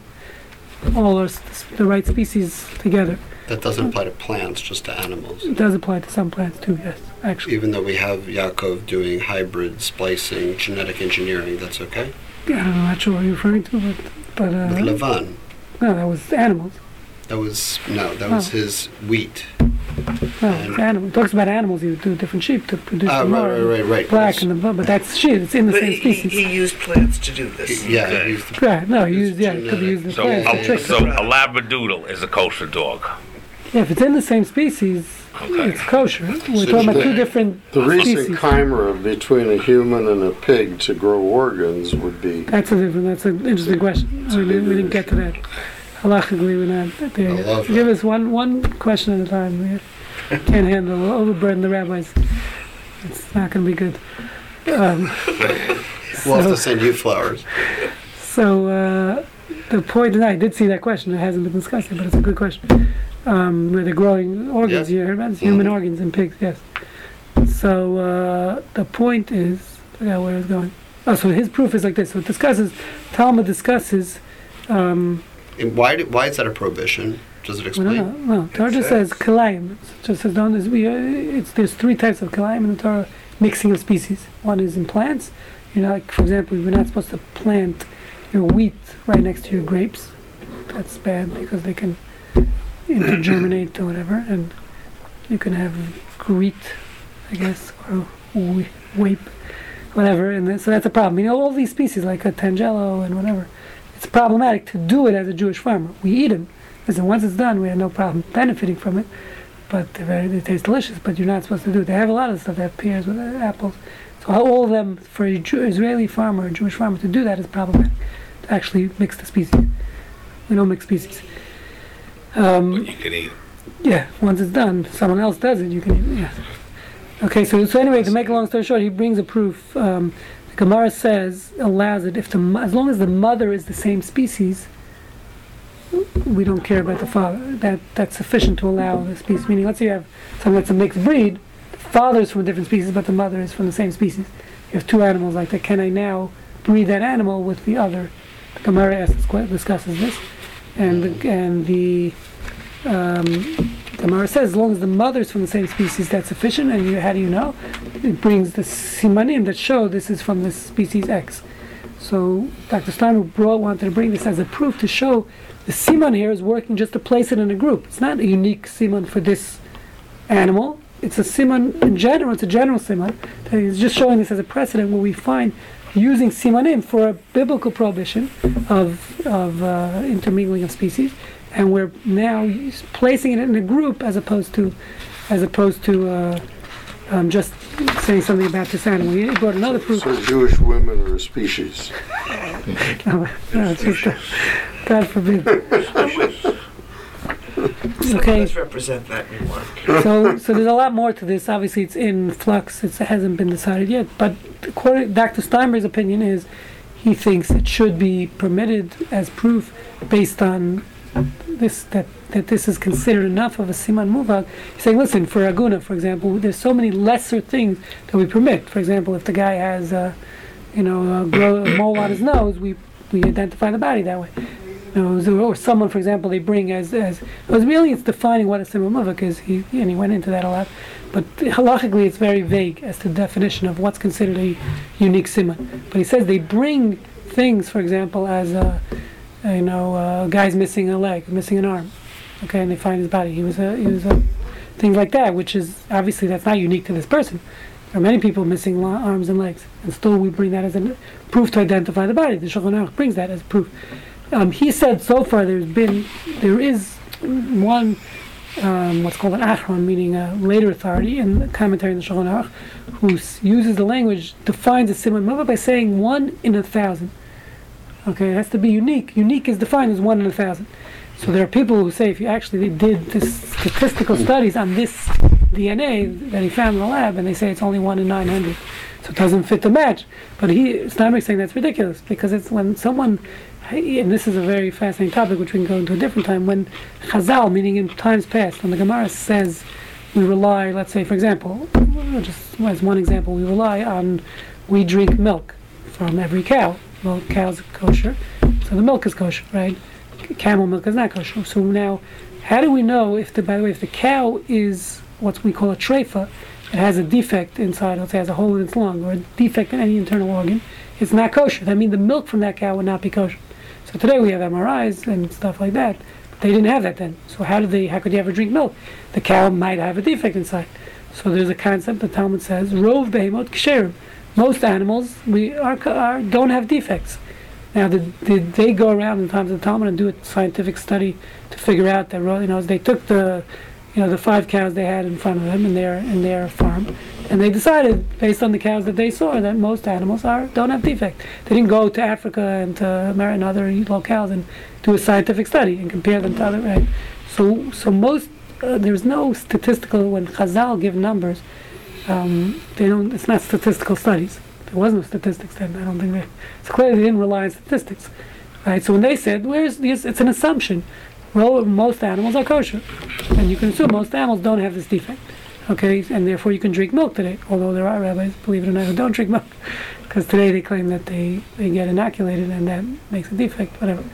Speaker 2: all our, the right species together.
Speaker 3: That doesn't apply to plants, just to animals.
Speaker 2: It does apply to some plants too, yes, actually.
Speaker 3: Even though we have Yaakov doing hybrid splicing, genetic engineering, that's okay.
Speaker 2: Yeah, I'm not sure what you're referring to, but, but
Speaker 3: With
Speaker 2: uh,
Speaker 3: Lavan,
Speaker 2: no, that was animals.
Speaker 3: that was no, that was
Speaker 2: Oh.
Speaker 3: his wheat.
Speaker 2: No, it's animals. It talks about animals. You would do different sheep to produce
Speaker 3: Ah,
Speaker 2: the
Speaker 3: right, right, right, right.
Speaker 2: black and the blue, but that's sheep. It's in the
Speaker 8: But
Speaker 2: same
Speaker 8: he,
Speaker 2: species.
Speaker 8: he used plants to do this.
Speaker 3: Yeah,
Speaker 8: Okay.
Speaker 3: he used the
Speaker 2: right? No, you use yeah, could be used in
Speaker 6: So,
Speaker 2: plants.
Speaker 3: Yeah,
Speaker 6: a, so a labradoodle is a kosher dog.
Speaker 2: Yeah, if it's in the same species,
Speaker 6: Okay.
Speaker 2: it's kosher. We're
Speaker 4: So
Speaker 2: talking about
Speaker 4: the-
Speaker 2: two different
Speaker 4: The recent
Speaker 2: species.
Speaker 4: chimera between a human and a pig to grow organs would be,
Speaker 2: That's a different. That's an interesting question. We didn't, we didn't get to that. Halachically, we're not there.
Speaker 3: I love
Speaker 2: Give
Speaker 3: that.
Speaker 2: us one one question at a time. We can't handle we'll overburden the rabbis. It's not going to be good. Um,
Speaker 3: We'll have to send you flowers.
Speaker 2: So uh, the point, and I did see that question. It hasn't been discussed yet, but it's a good question. Um, where they're growing organs,
Speaker 3: Yeah.
Speaker 2: you heard about it? human
Speaker 3: Mhm.
Speaker 2: organs in pigs, yes. So uh, the point is, I forgot where I was going. Oh, so his proof is like this. So it discusses, Talmud discusses. Um,
Speaker 3: And why? Did, why is that a prohibition? Does it
Speaker 2: well, no,
Speaker 3: explain?
Speaker 2: no, no. Torah just says kalayim. It just says don't. We, uh, it's there's three types of kalayim in the Torah, mixing of species. One is in plants. You know, like for example, we're not supposed to plant your wheat right next to your grapes. That's bad because they can intergerminate or whatever, and you can have wheat, I guess, or whe- wape, whatever. And so that's a problem. You know, all these species like a tangelo and whatever. It's problematic to do it as a Jewish farmer. We eat them. Listen, once it's done, we have no problem benefiting from it. But they're very, they taste delicious. But you're not supposed to do it. They have a lot of stuff. They have pears with uh, apples. So all of them for a Jew, Israeli farmer, a Jewish farmer to do that is problematic. To actually mix the species. We don't mix species.
Speaker 6: But
Speaker 2: Um,
Speaker 6: you can eat.
Speaker 2: Yeah, once it's done, someone else does it. You can, eat. yeah. Okay, so so anyway, to make a long story short, he brings a proof. Um, the Gemara says allows it if the as long as the mother is the same species, we don't care about the father. That that's sufficient to allow the species. Meaning, let's say you have something that's a mixed breed, the father is from a different species, but the mother is from the same species. You have two animals like that. Can I now breed that animal with the other? The Gemara asks, discusses this, and the, and the um, Gemara says as long as the mother is from the same species, that's sufficient. And you, how do you know? It brings the simanim that show this is from the species X. So Dr. Steinberg brought wanted to bring this as a proof to show the siman here is working just to place it in a group. It's not a unique siman for this animal. It's a siman in general. It's a general siman. He's just showing this as a precedent where we find using simanim for a biblical prohibition of of uh, intermingling of species, and we're now placing it in a group as opposed to as opposed to uh, um, just saying something about this animal. He brought another proof.
Speaker 4: So Jewish women are a species.
Speaker 2: No, no, it's just, uh, God forbid. Okay.
Speaker 8: Let's represent that remark.
Speaker 2: so, so there's a lot more to this. Obviously, it's in flux. It's, it hasn't been decided yet. But according Dr. Steinberg's opinion is, he thinks it should be permitted as proof based on this that that this is considered enough of a siman muvhak. He's saying, listen, for aguna, for example, there's so many lesser things that we permit. For example, if the guy has, uh, you know, a, grow, a mole on his nose, we we identify the body that way. You know, or someone, for example, they bring as as because really it's defining what a siman muvhak is. He and he went into that a lot, but halachically it's very vague as to the definition of what's considered a unique siman. But he says they bring things, for example, as a you know, uh, a guy's missing a leg, missing an arm. Okay, and they find his body. He was a, he was a, things like that, which is obviously that's not unique to this person. There are many people missing lo- arms and legs, and still we bring that as a proof to identify the body. The Shulchan Aruch brings that as proof. Um, he said so far there's been, there is one, um, what's called an achron, meaning a later authority in the commentary in the Shulchan Aruch, who uses the language, defines a mava by saying one in a thousand. Okay, it has to be unique. Unique is defined as one in a thousand. So there are people who say if you actually did this statistical studies on this DNA that he found in the lab, and they say it's only one in 900, so it doesn't fit the match. But he Steinberg's saying that's ridiculous because it's when someone, and this is a very fascinating topic which we can go into a different time. When Chazal, meaning in times past, when the Gemara says we rely, let's say for example, just as one example, we rely on we drink milk from every cow. Well, cow's are kosher, so the milk is kosher, right? Camel milk is not kosher. So now, how do we know if the, by the way, if the cow is what we call a treifa, it has a defect inside, let's say it has a hole in its lung, or a defect in any internal organ, it's not kosher. That means the milk from that cow would not be kosher. So today we have MRIs and stuff like that. But they didn't have that then. So how did they, how could you ever drink milk? The cow might have a defect inside. So there's a concept the Talmud says, Rov behemot ksherim. Most animals we are, are don't have defects. Now, did, did they go around in times of Talmud and do a scientific study to figure out that, you know, they took the, you know, the five cows they had in front of them in their in their farm, and they decided based on the cows that they saw that most animals are don't have defect. They didn't go to Africa and to America and other locales and do a scientific study and compare them to other. Right? So, so most uh, there's no statistical when Chazal give numbers. Um, they don't. It's not statistical studies. There was no statistics then. I don't think they. It's clear they didn't rely on statistics, right? So when they said, "Where's this?" It's an assumption. Well, most animals are kosher, and you can assume most animals don't have this defect, okay? And therefore, you can drink milk today. Although there are rabbis, believe it or not, who don't drink milk, because today they claim that they they get inoculated and that makes a defect. Whatever.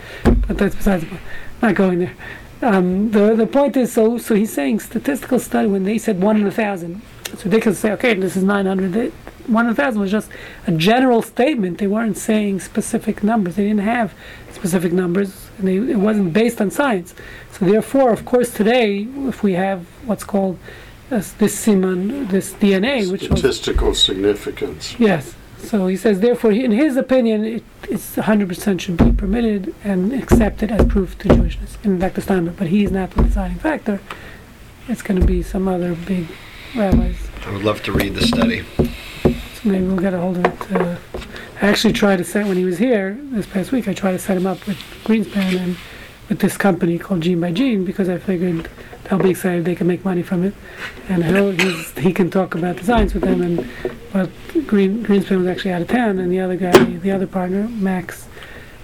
Speaker 2: But that's besides the point. Not going there. Um, the the point is, so so he's saying statistical study when they said one in a thousand. It's ridiculous to say, okay, this is 900. They, one in a thousand was just a general statement. They weren't saying specific numbers. They didn't have specific numbers, and they, it wasn't based on science. So therefore, of course, today, if we have what's called uh, this siman, this DNA, which was
Speaker 4: Statistical significance.
Speaker 2: Yes. So he says, therefore, he- in his opinion, it, it's 100% should be permitted and accepted as proof to Jewishness in Dr. Steinberg. But he's not the deciding factor. It's going to be some other big rabbis.
Speaker 10: I would love to read the study.
Speaker 2: So maybe we'll get a hold of it. Uh, I actually tried to set, when he was here this past week, I tried to set him up with Greenspan and with this company called Gene by Gene because I figured they'll be excited they can make money from it, and he'll he's, he can talk about the science with them. And but Green Greenspan was actually out of town, and the other guy, the other partner, Max,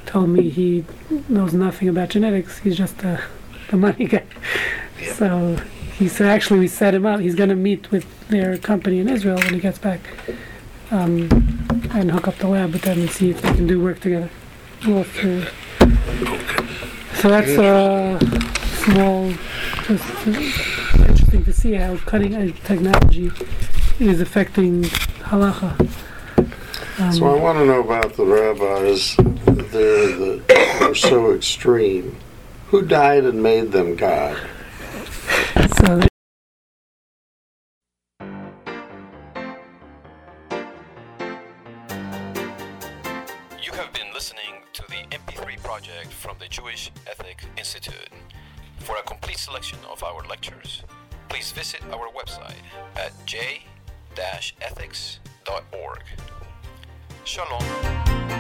Speaker 2: told me he knows nothing about genetics. He's just the the money guy. So he said actually we set him up. He's going to meet with their company in Israel when he gets back, um, and hook up the lab with them and see if they can do work together. Well, so that's a small, just uh, interesting to see how cutting edge technology is affecting halacha. Um,
Speaker 4: So I want to know about the rabbis that are so extreme. Who died and made them God?
Speaker 2: So
Speaker 1: You have been listening to the MP3 project from the Jewish Ethic Institute. For a complete selection of our lectures, please visit our website at j-ethics.org. Shalom.